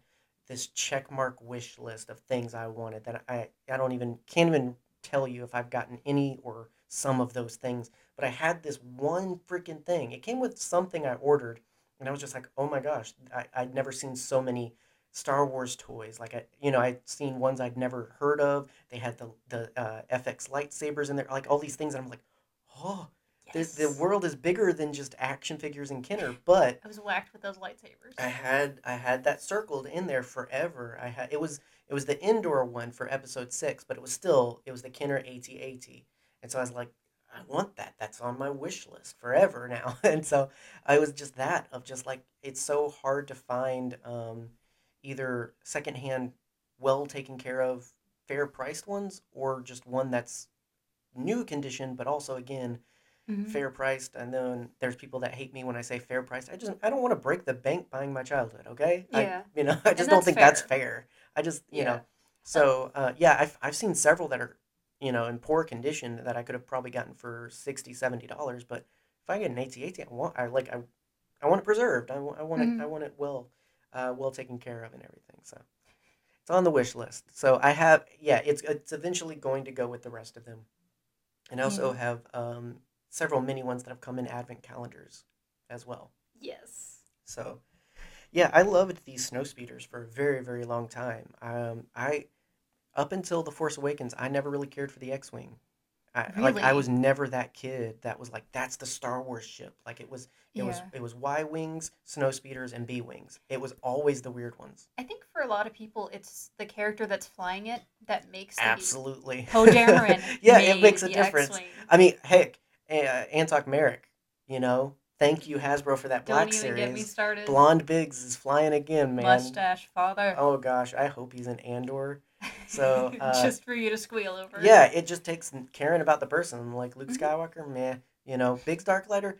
this checkmark wish list of things I wanted that I I don't even can't even tell you if I've gotten any or some of those things. But I had this one freaking thing. It came with something I ordered, and I was just like, oh my gosh, I, I'd never seen so many Star Wars toys. Like I, you know, I'd seen ones I'd never heard of. They had the the uh, FX lightsabers in there, like all these things. And I'm like, oh, the, the world is bigger than just action figures and Kenner. *laughs* But I was whacked with those lightsabers. I had I had that circled in there forever. I had it was it was the indoor one for episode six, but it was still it was the Kenner AT-AT, and so I was like, I want that. That's on my wish list forever now. *laughs* and so I was just that of just like it's so hard to find um, either secondhand, well taken care of, fair priced ones, or just one that's new condition, but also again Mhm. fair priced. And then there's people that hate me when I say fair priced. I just I don't want to break the bank buying my childhood. Okay. Yeah. I, you know, *laughs* I just don't that's think that's fair. fair. I just you Yeah. know. So uh, yeah, I've I've seen several that are you know in poor condition that I could have probably gotten for 60 70 dollars. But if I get an AT-AT, I want I like I I want it preserved. I, wa- I want Mhm. it I want it well uh, well taken care of and everything. So. It's on the wish list. So I have, yeah, it's it's eventually going to go with the rest of them. And I also Yeah. have um, several mini ones that have come in advent calendars as well. Yes. So, yeah, I loved these snow speeders for a very, very long time. Um, I, up until The Force Awakens, I never really cared for the X-wing. I, Like I was never that kid that was like, that's the Star Wars ship. Like it was, it was, it was Y wings, snow speeders, and B wings. It was always the weird ones. I think for a lot of people, it's the character that's flying it that makes Absolutely. *laughs* Poe Dameron. *laughs* yeah, it makes a difference. X-Wing. I mean, heck, uh, Antoc Merrick, you know, thank you Hasbro for that Don't Black even series. get me started. Blonde Biggs is flying again, man. mustache father. Oh gosh, I hope he's in Andor. So, *laughs* uh, just for you to squeal over. Yeah, it just takes caring about the person. Like Luke Mhm. Skywalker, meh. You know, Biggs Darklighter,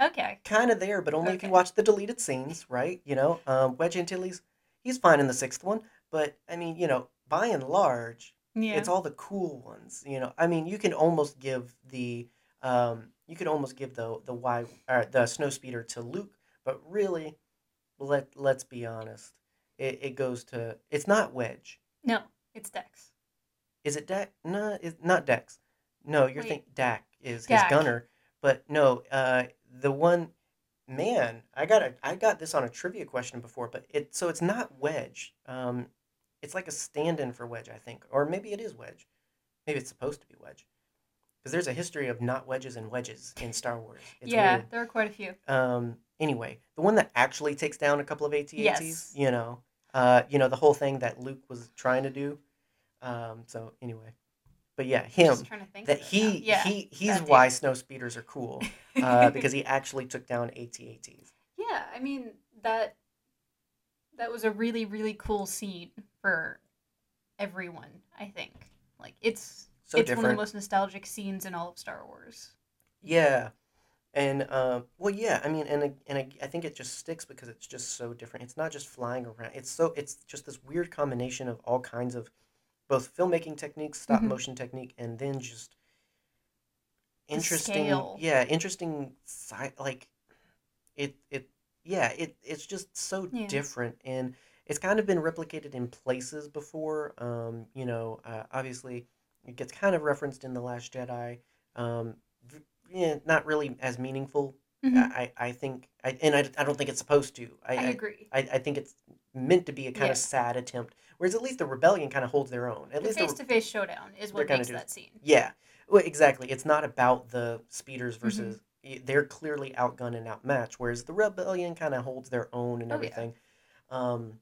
Okay. kind of there, but only if you watch the deleted scenes, right? You know, um, Wedge Antilles, he's fine in the sixth one, but I mean, you know, by and large, Yeah. it's all the cool ones. You know, I mean, you can almost give the um, you could almost give the the why uh, the snow speeder to Luke, but really, let let's be honest, it, it goes to it's not Wedge. No, it's Dex. Is it Dex? No, it's not Dex. No, you're Wait. thinking Dak is Dak. his gunner, but no, uh, the one. Man, I got a, I got this on a trivia question before, but it so it's not Wedge. Um, it's like a stand-in for Wedge, I think, or maybe it is Wedge. Maybe it's supposed to be Wedge, because there's a history of not wedges and wedges in Star Wars. It's yeah, weird. there are quite a few. Um. Anyway, the one that actually takes down a couple of AT-ATs, Yes. you know, uh, you know the whole thing that Luke was trying to do. Um. So anyway, but yeah, him just trying to think that he. Yeah. he he's why snow speeders are cool *laughs* uh, because he actually took down AT-ATs. Yeah, I mean that that was a really really cool scene for everyone. I think like it's So it's one of the most nostalgic scenes in all of Star Wars. Yeah, and uh, well, yeah. I mean, and and I, I think it just sticks because it's just so different. It's not just flying around. It's so it's just this weird combination of all kinds of both filmmaking techniques, stop Mhm. motion technique, and then just The interesting. scale. Yeah, interesting. Sci- like it it yeah it it's just so Yeah. different and it's kind of been replicated in places before. Um, you know, uh, obviously it gets kind of referenced in the Last Jedi. Um, yeah, not really as meaningful. Mhm. I, I think, I, and I, I don't think it's supposed to. I, I agree. I, I think it's meant to be a kind Yeah. of sad attempt. Whereas at least the rebellion kind of holds their own. At The least the, face to face showdown is what makes that scene. yeah, well, exactly. It's not about the speeders Mm-hmm. versus. They're clearly outgunned and outmatched, whereas the rebellion kind of holds their own and Oh, yeah. everything. Um,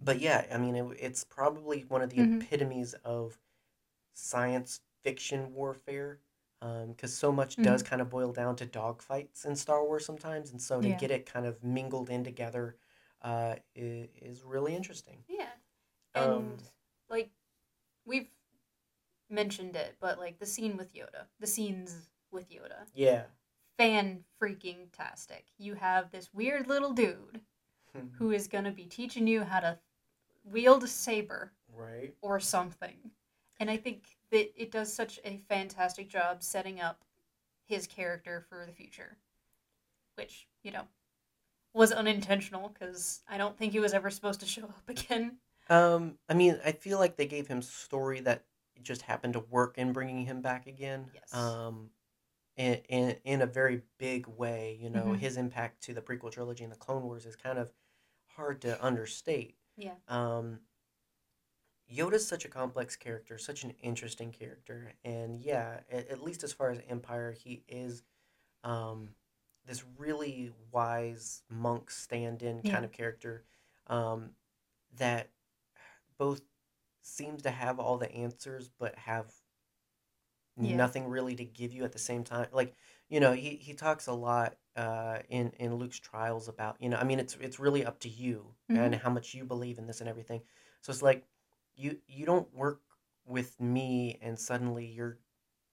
but yeah, I mean, it, it's probably one of the Mhm. epitomes of science fiction warfare, because so much does kind of boil down to dogfights in Star Wars sometimes, and so to Yeah. get it kind of mingled in together uh, is, is really interesting. Yeah. And Um, like we've mentioned it, but like the scene with Yoda, the scenes with Yoda, Yeah. fan freaking tastic. You have this weird little dude *laughs* who is going to be teaching you how to wield a saber right. or something. And I think that it does such a fantastic job setting up his character for the future. Which, you know, was unintentional because I don't think he was ever supposed to *laughs* show up again. Um, I mean, I feel like they gave him story that just happened to work in bringing him back again. Yes. Um, in in in a very big way, you know, Mhm. his impact to the prequel trilogy and the Clone Wars is kind of hard to understate. Yeah. Um, Yoda's such a complex character, such an interesting character, and yeah, at, at least as far as Empire, he is um, this really wise monk stand-in Yeah. kind of character um, that both seems to have all the answers, but have Yeah. nothing really to give you at the same time. Like you know, he he talks a lot uh, in in Luke's trials about you know, I mean, it's it's really up to you and how much you believe in this and everything. So it's like you you don't work with me and suddenly you're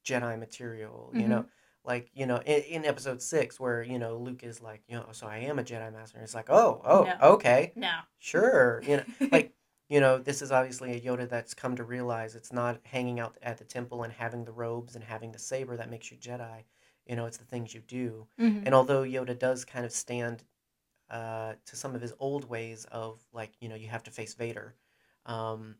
Jedi material, you know. Like you know, in, in episode six, where you know Luke is like, you know, so I am a Jedi master. And it's like, oh, oh, No. okay, No. sure, you know, *laughs* like you know, this is obviously a Yoda that's come to realize it's not hanging out at the temple and having the robes and having the saber that makes you Jedi. You know, it's the things you do. Mhm. And although Yoda does kind of stand uh, to some of his old ways of like, you know, you have to face Vader. Um,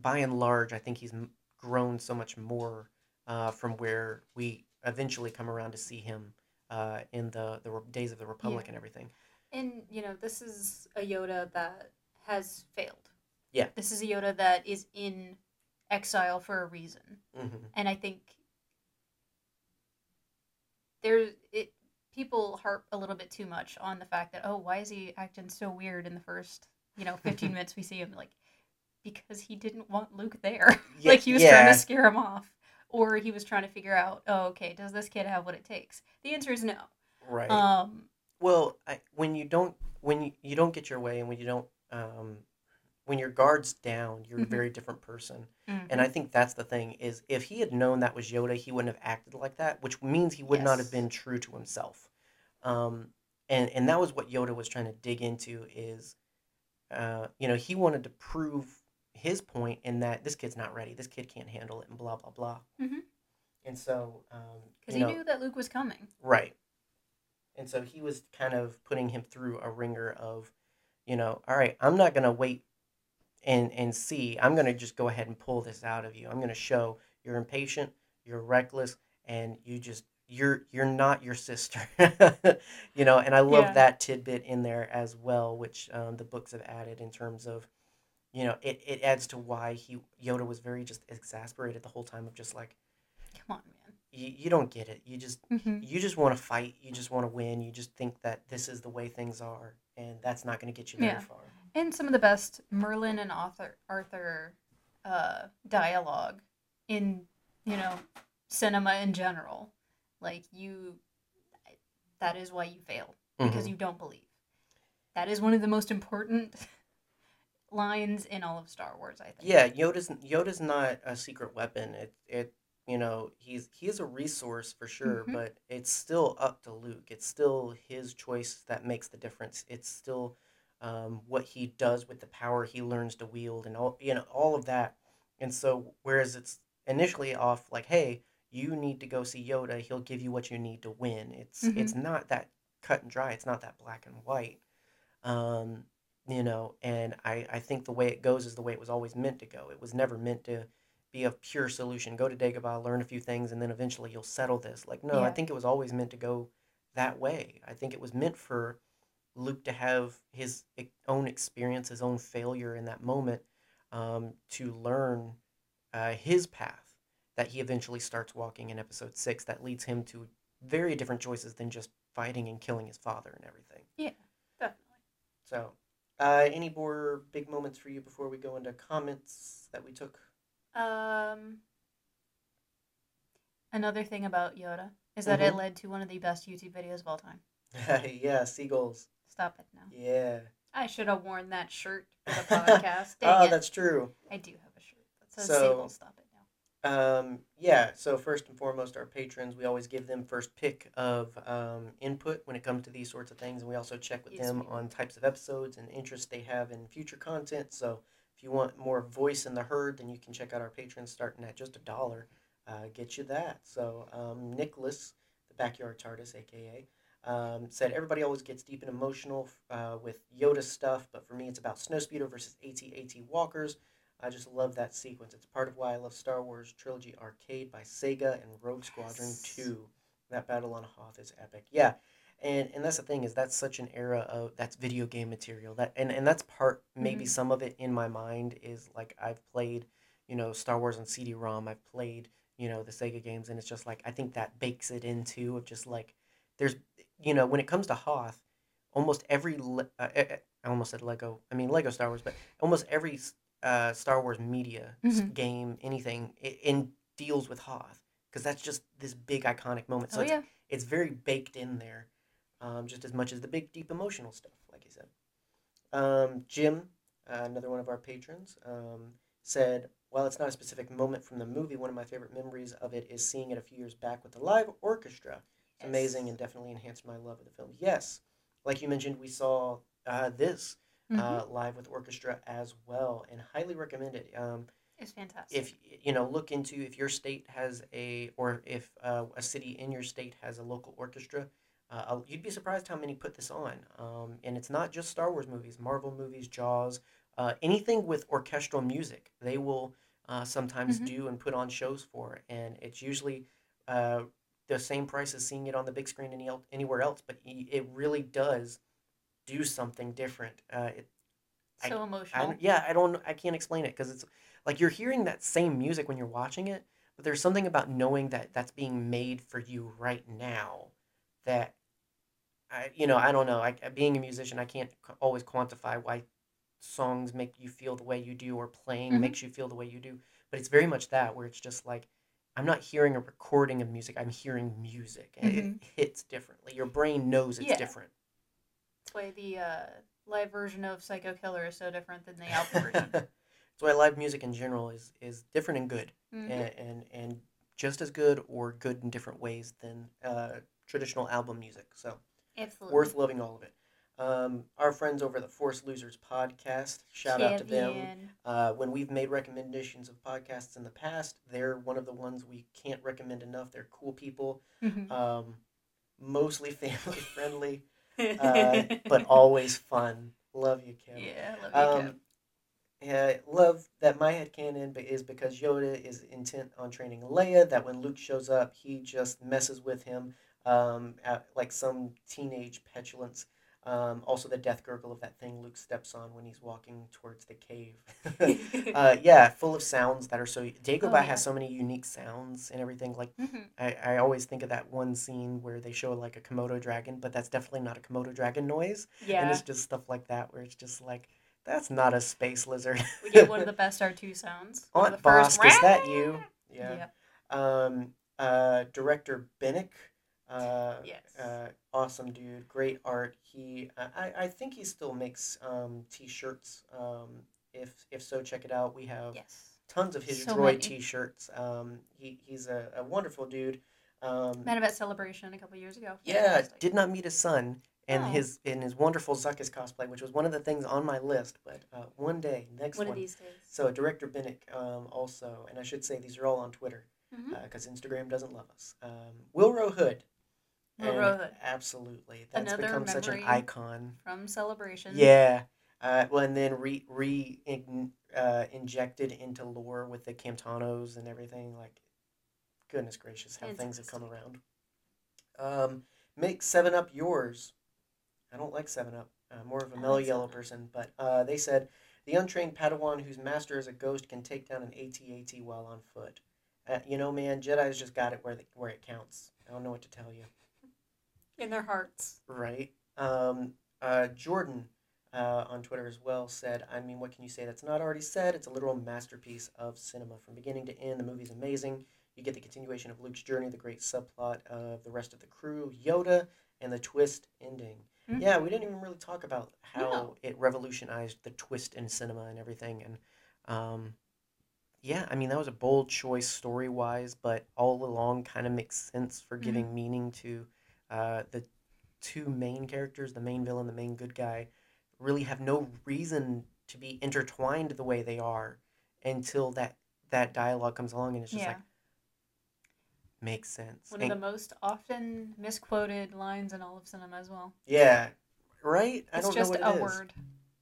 by and large, I think he's grown so much more uh, from where we eventually come around to see him uh, in the the days of the Republic Yeah. and everything. And you know, this is a Yoda that has failed. Yeah. This is a Yoda that is in exile for a reason. hmm and I think there it people harp a little bit too much on the fact that oh why is he acting so weird in the first you know 15 *laughs* minutes we see him like because he didn't want Luke there *laughs* Yeah, like he was trying to scare him off or he was trying to figure out oh okay does this kid have what it takes the answer is no Right. um Well, I, when you don't when you, you don't get your way and when you don't um, when your guard's down, you're Mhm. a very different person. mhm. And I think that's the thing is if he had known that was Yoda, he wouldn't have acted like that, which means he would not have been true to himself. Um, and and that was what Yoda was trying to dig into is, uh, you know, he wanted to prove his point in that this kid's not ready, this kid can't handle it, and blah blah blah. Mhm. And so, um, because you he know, knew that Luke was coming Right. And so he was kind of putting him through a ringer of, you know, all right, I'm not to wait and and see. I'm to just go ahead and pull this out of you. I'm to show you're impatient, you're reckless, and you just you're you're not your sister. *laughs* you know, and I love Yeah. that tidbit in there as well, which um, the books have added in terms of you know, it, it adds to why he Yoda was very just exasperated the whole time of just like come on man you, you don't get it. You just Mhm. you just want to fight. You just want to win. You just think that this is the way things are, and that's not going to get you very Yeah. far. and some of the best Merlin and Arthur Arthur uh, dialogue in you know cinema in general. Like you, that is why you fail because Mhm. you don't believe. That is one of the most important lines in all of Star Wars. I think. Yeah, Yoda's Yoda's not a secret weapon. It it you know he's he is a resource for sure, Mhm. but it's still up to Luke. It's still his choice that makes the difference. It's still um, what he does with the power he learns to wield, and all you know all of that. And so, whereas it's initially off like, hey, you need to go see Yoda. He'll give you what you need to win. It's Mhm. it's not that cut and dry. It's not that black and white. Um, you know, and I I think the way it goes is the way it was always meant to go. It was never meant to be a pure solution. Go to Dagobah, learn a few things, and then eventually you'll settle this. Like no, I think it was always meant to go that way. I think it was meant for Luke to have his own experience, his own failure in that moment, um, to learn uh, his path that he eventually starts walking in Episode Six. That leads him to very different choices than just fighting and killing his father and everything. Yeah definitely. So, uh, any more big moments for you before we go into comments that we took? Um, Another thing about Yoda is that it Mhm. led to one of the best YouTube videos of all time. *laughs* yeah, seagulls. Stop it now. Yeah. I should have worn that shirt for the *laughs* podcast. Dang oh, it. that's true. I do have a shirt that says So- Sable. Stop it now. Um, yeah, so first and foremost, our patrons, we always give them first pick of um, input when it comes to these sorts of things, and we also check with Yes, them we on types of episodes and interest they have in future content. So if you want more voice in the herd, then you can check out our patrons starting at just a dollar. Uh, get you that. So um, Nicholas, the backyard TARDIS, aka, Um, said everybody always gets deep and emotional uh, with Yoda stuff, but for me, it's about Snowspeeder versus AT-AT walkers. I just love that sequence. It's part of why I love Star Wars Trilogy Arcade by Sega and Rogue Squadron Yes. 2. That battle on Hoth is epic. Yeah. And and that's the thing is that's such an era of that's video game material. That and, and that's part maybe Mhm. some of it in my mind is like I've played, you know, Star Wars on CD-ROM. I've played, you know, the Sega games and it's just like I think that bakes it into of just like there's you know, when it comes to Hoth, almost every uh, I almost said Lego. I mean Lego Star Wars, but almost every uh, Star Wars media Mhm. game, anything, it, in deals with Hoth because that's just this big iconic moment. So oh it's, yeah. it's very baked in there, um, just as much as the big deep emotional stuff, like you said. Um, Jim, uh, another one of our patrons, um, said, "While it's not a specific moment from the movie, one of my favorite memories of it is seeing it a few years back with the live orchestra. It's amazing and definitely enhanced my love of the film. Yes, like you mentioned, we saw uh, this Mhm. uh, live with orchestra as well, and highly recommend it. Um, it's fantastic. if you know, look into if your state has a, or if uh, a city in your state has a local orchestra. Uh, you'd be surprised how many put this on, um, and it's not just Star Wars movies, Marvel movies, Jaws, uh, anything with orchestral music. They will uh, sometimes Mhm. do and put on shows for, and it's usually uh, the same price as seeing it on the big screen any el- anywhere else. But it really does do something different. Uh, it, so I, emotional. don't- yeah, I don't, I can't explain it because it's like you're hearing that same music when you're watching it, but there's something about knowing that that's being made for you right now that I, you know, I don't know. I, being a musician, I can't always quantify why songs make you feel the way you do or playing Mhm. makes you feel the way you do, but it's very much that where it's just like I'm not hearing a recording of music. I'm hearing music. and Mhm. It hits differently. Your brain knows it's Yeah. different. That's why the uh, live version of Psycho Killer is so different than the *laughs* album version. That's why live music in general is is different and good. Mhm. and, and and just as good or good in different ways than uh, traditional album music. So Absolutely. worth loving all of it. Um, our friends over the Force Losers podcast, shout out to them. Uh, when we've made recommendations of podcasts in the past, they're one of the ones we can't recommend enough. They're cool people, Mhm. um, mostly *laughs* family friendly, uh, but *laughs* always fun. Love you, Kim. yeah, I love you, Um, Kev. uh, love that my headcanon be- is because Yoda is intent on training Leia, that when Luke shows up, he just messes with him um, at, like some teenage petulance. Um, also, the death gurgle of that thing Luke steps on when he's walking towards the cave. *laughs* uh, yeah, full of sounds that are so. Dagobah Oh, yeah. has so many unique sounds and everything. Like, Mhm. I, I always think of that one scene where they show like a Komodo dragon, but that's definitely not a Komodo dragon noise. Yeah. And it's just stuff like that where it's just like, that's not a space lizard. We get one of the *laughs* best R2 sounds. Aunt first Bossk, is that you? *laughs* Yeah. Um, uh, director Bennick. Uh, Yes. uh, awesome dude, great art. He, I, I- I think he still makes um, t-shirts. Um, if if so, check it out. We have Yes. tons of his So droid many. t-shirts. Um, he he's a, a wonderful dude. Um, Met him at Celebration a couple years ago. yeah, did not meet his son and Oh. his in his wonderful Zuckuss cosplay, which was one of the things on my list. But uh, one day, next One one. of these days. So director Bennick um, also, and I should say these are all on Twitter because Instagram doesn't love us. Um, Willrow Hood. Willrow Hood. Absolutely, that's Another become such an icon. From Celebration. Yeah. Uh, well, and then re re in, uh, injected into lore with the Camtonos and everything. Like, goodness gracious, how things have come around. Um, make Seven Up yours. I don't like Seven Up. Uh, more of a mellow like yellow 7 person, but uh, they said the untrained Padawan whose master is a ghost can take down an AT-AT while on foot. Uh, you know, man, Jedi's just got it where the, where it counts. I don't know what to tell you. In their hearts. Right. Um, uh, Jordan uh, on Twitter as well said, I mean, what can you say that's not already said? It's a literal masterpiece of cinema. From beginning to end, the movie's amazing. You get the continuation of Luke's journey, the great subplot of the rest of the crew, Yoda, and the twist ending. Mhm. Yeah, we didn't even really talk about how No. it revolutionized the twist in cinema and everything. And um, yeah, I mean, that was a bold choice story wise, but all along kind of makes sense for giving meaning to uh, the two main characters, the main villain, the main good guy, really have no reason to be intertwined the way they are until that that dialogue comes along and it's just Yeah. like makes sense. One of the most often misquoted lines in all of cinema as well. yeah, right. I It's don't just know a what it is. word.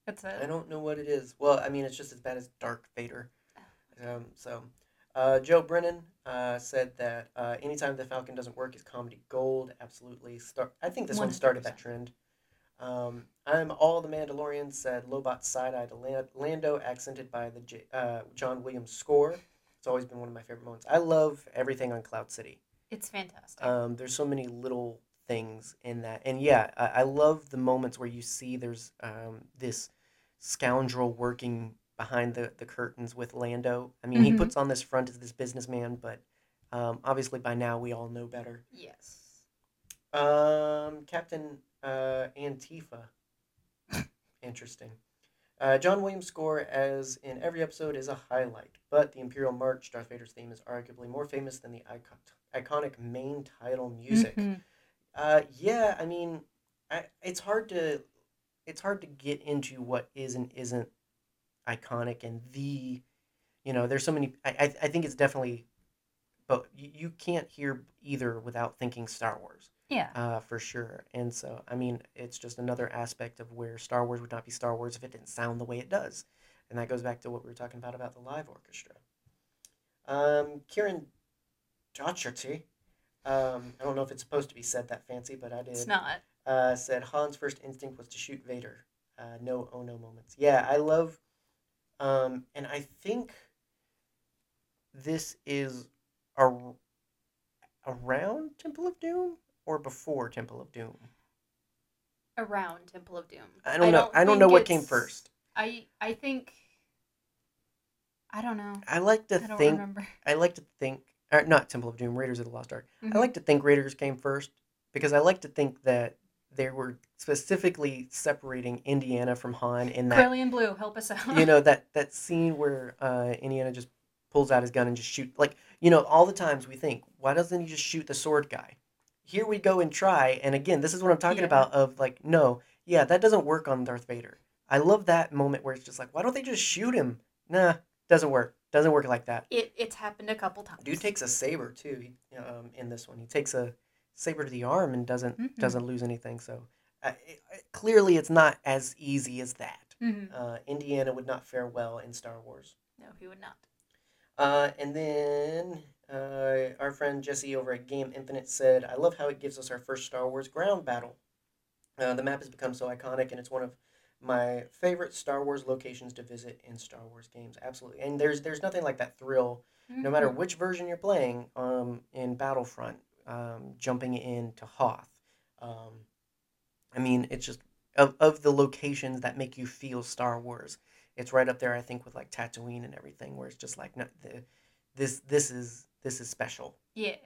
That's it. I don't know what it is. Well, I mean, it's just as bad as Dark Vader. *sighs* Um, so, uh, Joe Brennan uh, said that uh, anytime the Falcon doesn't work is comedy gold. Absolutely. Start. I think this one started that trend. Um, I'm all the Mandalorian said Lobot side eye to Lando, accented by the J- uh, John Williams score. It's always been one of my favorite moments. I love everything on Cloud City. It's fantastic. Um, there's so many little things in that, and yeah, I, I love the moments where you see there's um, this scoundrel working behind the, the curtains with Lando. I mean, he Mhm. puts on this front as this businessman, but um, obviously by now we all know better. yes. Um, Captain uh, Antifa. *laughs* Interesting. Uh, John Williams' score, as in every episode, is a highlight, but the Imperial March, Darth Vader's theme, is arguably more famous than the icon- iconic main title music. Mhm. Uh, yeah, I mean, I, it's hard to it's hard to get into what is and isn't iconic and the, you know, there's so many. I I, think it's definitely, but you, can't hear either without thinking Star Wars, Yeah. uh, for sure. And so, I mean, it's just another aspect of where Star Wars would not be Star Wars if it didn't sound the way it does, and that goes back to what we were talking about about the live orchestra. Um, Kieran Docherty. Um, I don't know if it's supposed to be said that fancy, but I did It's not. uh, said Han's first instinct was to shoot Vader. Uh, no oh no moments. Yeah, I love, um, and I think this is a, around Temple of Doom or before Temple of Doom. Around Temple of Doom. I don't know. I don't know what came first. I I think. I don't know. I like to I don't think. remember. I like to think. Or not Temple of Doom. Raiders of the Lost Ark. I Mhm. like to think Raiders came first because I like to think that they were specifically separating Indiana from Han in that Corellian Blue, help us out. you know *laughs* that that scene where uh, Indiana just pulls out his gun and just shoot like you know all the times we think why doesn't he just shoot the sword guy here we go and try and again this is what i'm talking Yeah. about of like no yeah that doesn't work on darth vader i love that moment where it's just like why don't they just shoot him nah doesn't work doesn't work like that It, it's happened a couple times. dude takes a saber too he, um, in this one he takes a saber to the arm and doesn't Mhm. doesn't lose anything so uh, it, it- clearly it's not as easy as that Mhm. uh, indiana would not fare well in star wars No, he would not. uh, and then uh, our friend Jesse over at Game Infinite said, I love how it gives us our first Star Wars ground battle. Uh, the map has become so iconic, and it's one of my favorite Star Wars locations to visit in Star Wars games. Absolutely. And there's there's nothing like that thrill, no matter which version you're playing um, in Battlefront, um, jumping into Hoth. Um, I mean, it's just of, of the locations that make you feel Star Wars. It's right up there, I think, with like Tatooine and everything, where it's just like, no, the, this this is this is special. Yeah.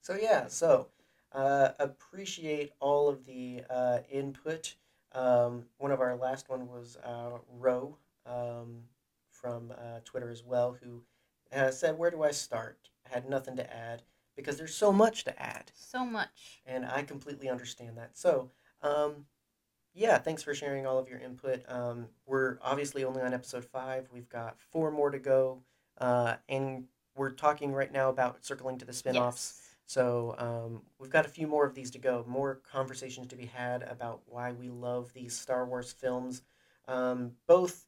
So yeah, so uh, appreciate all of the uh, input. Um, one of our last one was uh, Ro um, from uh, Twitter as well, who uh, said, "Where do I start?" Had nothing to add because there's so much to add, So much. and I completely understand that. So. Um, yeah, thanks for sharing all of your input. Um, we're obviously only on episode five. We've got four more to go, uh, and we're talking right now about circling to the spin-offs. Yes. So um, we've got a few more of these to go. More conversations to be had about why we love these Star Wars films, um, both,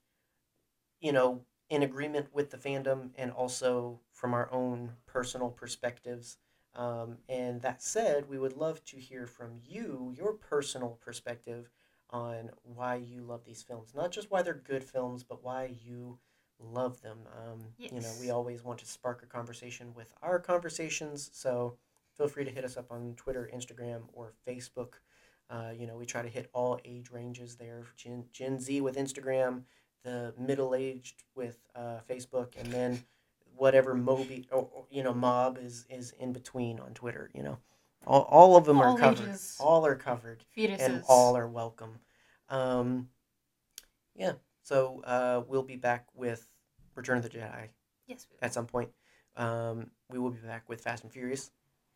you know, in agreement with the fandom and also from our own personal perspectives. Um, and that said, we would love to hear from you, your personal perspective on why you love these films. Not just why they're good films, but why you love them. Um, You know, we always want to spark a conversation with our conversations. So feel free to hit us up on Twitter, Instagram, or Facebook. Uh, you know, we try to hit all age ranges there. Gen, Gen Z with Instagram, the middle aged with uh, Facebook, and then whatever Moby or, or, you know mob is is in between on Twitter. You know, all, all of them All are covered. ages. All are covered Fetuses. and all are welcome. Um, yeah, so uh, we'll be back with Return of the Jedi Yes. we at some point. Um, we will be back with Fast and Furious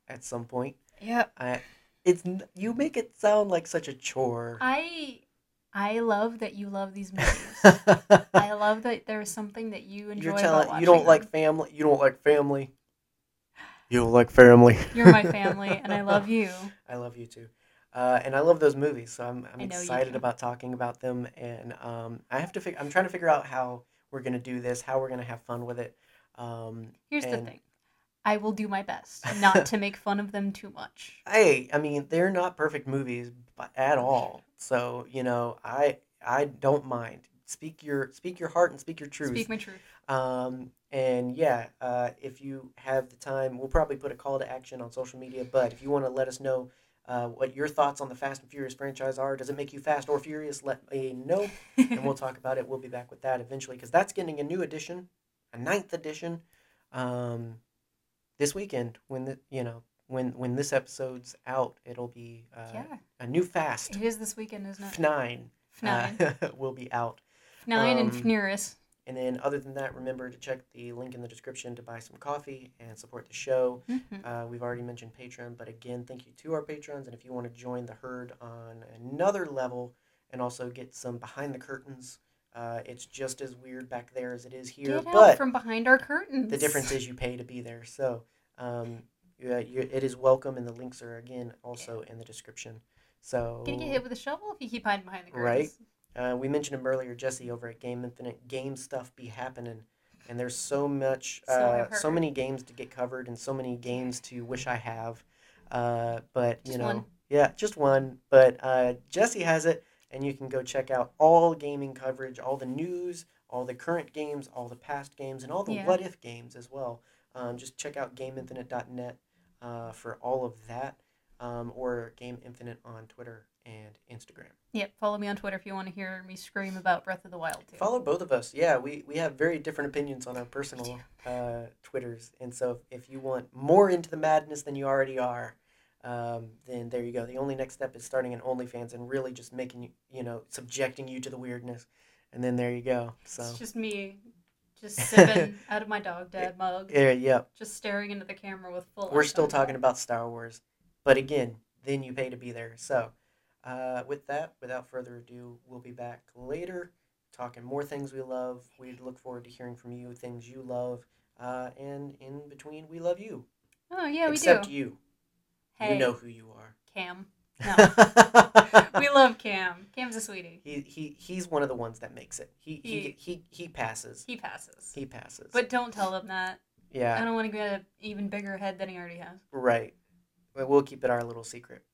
at some point. Yeah. I, it's you make it sound like such a chore. I I love that you love these *laughs* movies. I love that there's something that you enjoy You're telling you don't them. like family. You don't like family. You don't like family. You're my *laughs* family, and I love you. I love you too. Uh, and I love those movies, so I'm, I'm I know you excited about talking about them. And um, I have to fig- I'm trying to figure out how we're gonna do this, how we're gonna have fun with it. Um, Here's the thing I will do my best not to make fun of them too much. *laughs* hey, I mean, they're not perfect movies at all. So you know, I I don't mind. Speak your speak your heart and speak your truth. Speak my truth. Um, and yeah, uh, if you have the time, we'll probably put a call to action on social media. But if you want to let us know uh, what your thoughts on the Fast and Furious franchise are, does it make you fast or furious? Let me know, and we'll *laughs* talk about it. We'll be back with that eventually because that's getting a new edition, a ninth edition, um, this weekend. When the you know when when this episode's out, it'll be uh, yeah, a new Fast. it is this weekend, isn't it? F9 F9. uh, *laughs* will be out. F9 and um, And then, other than that, remember to check the link in the description to buy some coffee and support the show. Mhm. Uh, we've already mentioned Patreon, but again, thank you to our patrons. And if you want to join the herd on another level and also get some behind the curtains, uh, it's just as weird back there as it is here. Get but from behind our curtains. the difference is you pay to be there. So um, yeah, you, it is welcome, and the links are again also in the description. So Gonna get hit with a shovel if you keep hiding behind the curtains. Right. uh, we mentioned him earlier, Jesse, over at Game Infinite. Game stuff be happening, and there's so much, So uh, I've so many games to get covered, and so many games to wish I have. Uh, but you know, one. yeah, just one. But uh, Jesse has it, and you can go check out all gaming coverage, all the news, all the current games, all the past games, and all the Yeah. what if games as well. Um, just check out GameInfinite.net uh, for all of that, um, or Game Infinite on Twitter and Instagram. Yep. Follow me on Twitter if you want to hear me scream about Breath of the Wild too. Follow both of us. Yeah, we, we have very different opinions on our personal uh, Twitters. And so if you want more into the madness than you already are, um, then there you go. The only next step is starting an OnlyFans and really just making you, you know, subjecting you to the weirdness. And then there you go. So, It's just me, just sipping *laughs* out of my dog dad mug, yeah, yep. just staring into the camera with full. We're still talking about Star Wars. But again, then you pay to be there. So, uh, with that, without further ado, we'll be back later talking more things we love. We look forward to hearing from you, things you love. Uh, and in between, we love you. Oh yeah, we Except you. Hey, You know who you are. Cam. No, *laughs* we love Cam. Cam's a sweetie. he, he he's one of the ones that makes it. He he He- he, he passes. He passes. He passes. But don't tell him that. Yeah. I don't want to get an even bigger head than he already has. right. But we'll keep it our little secret.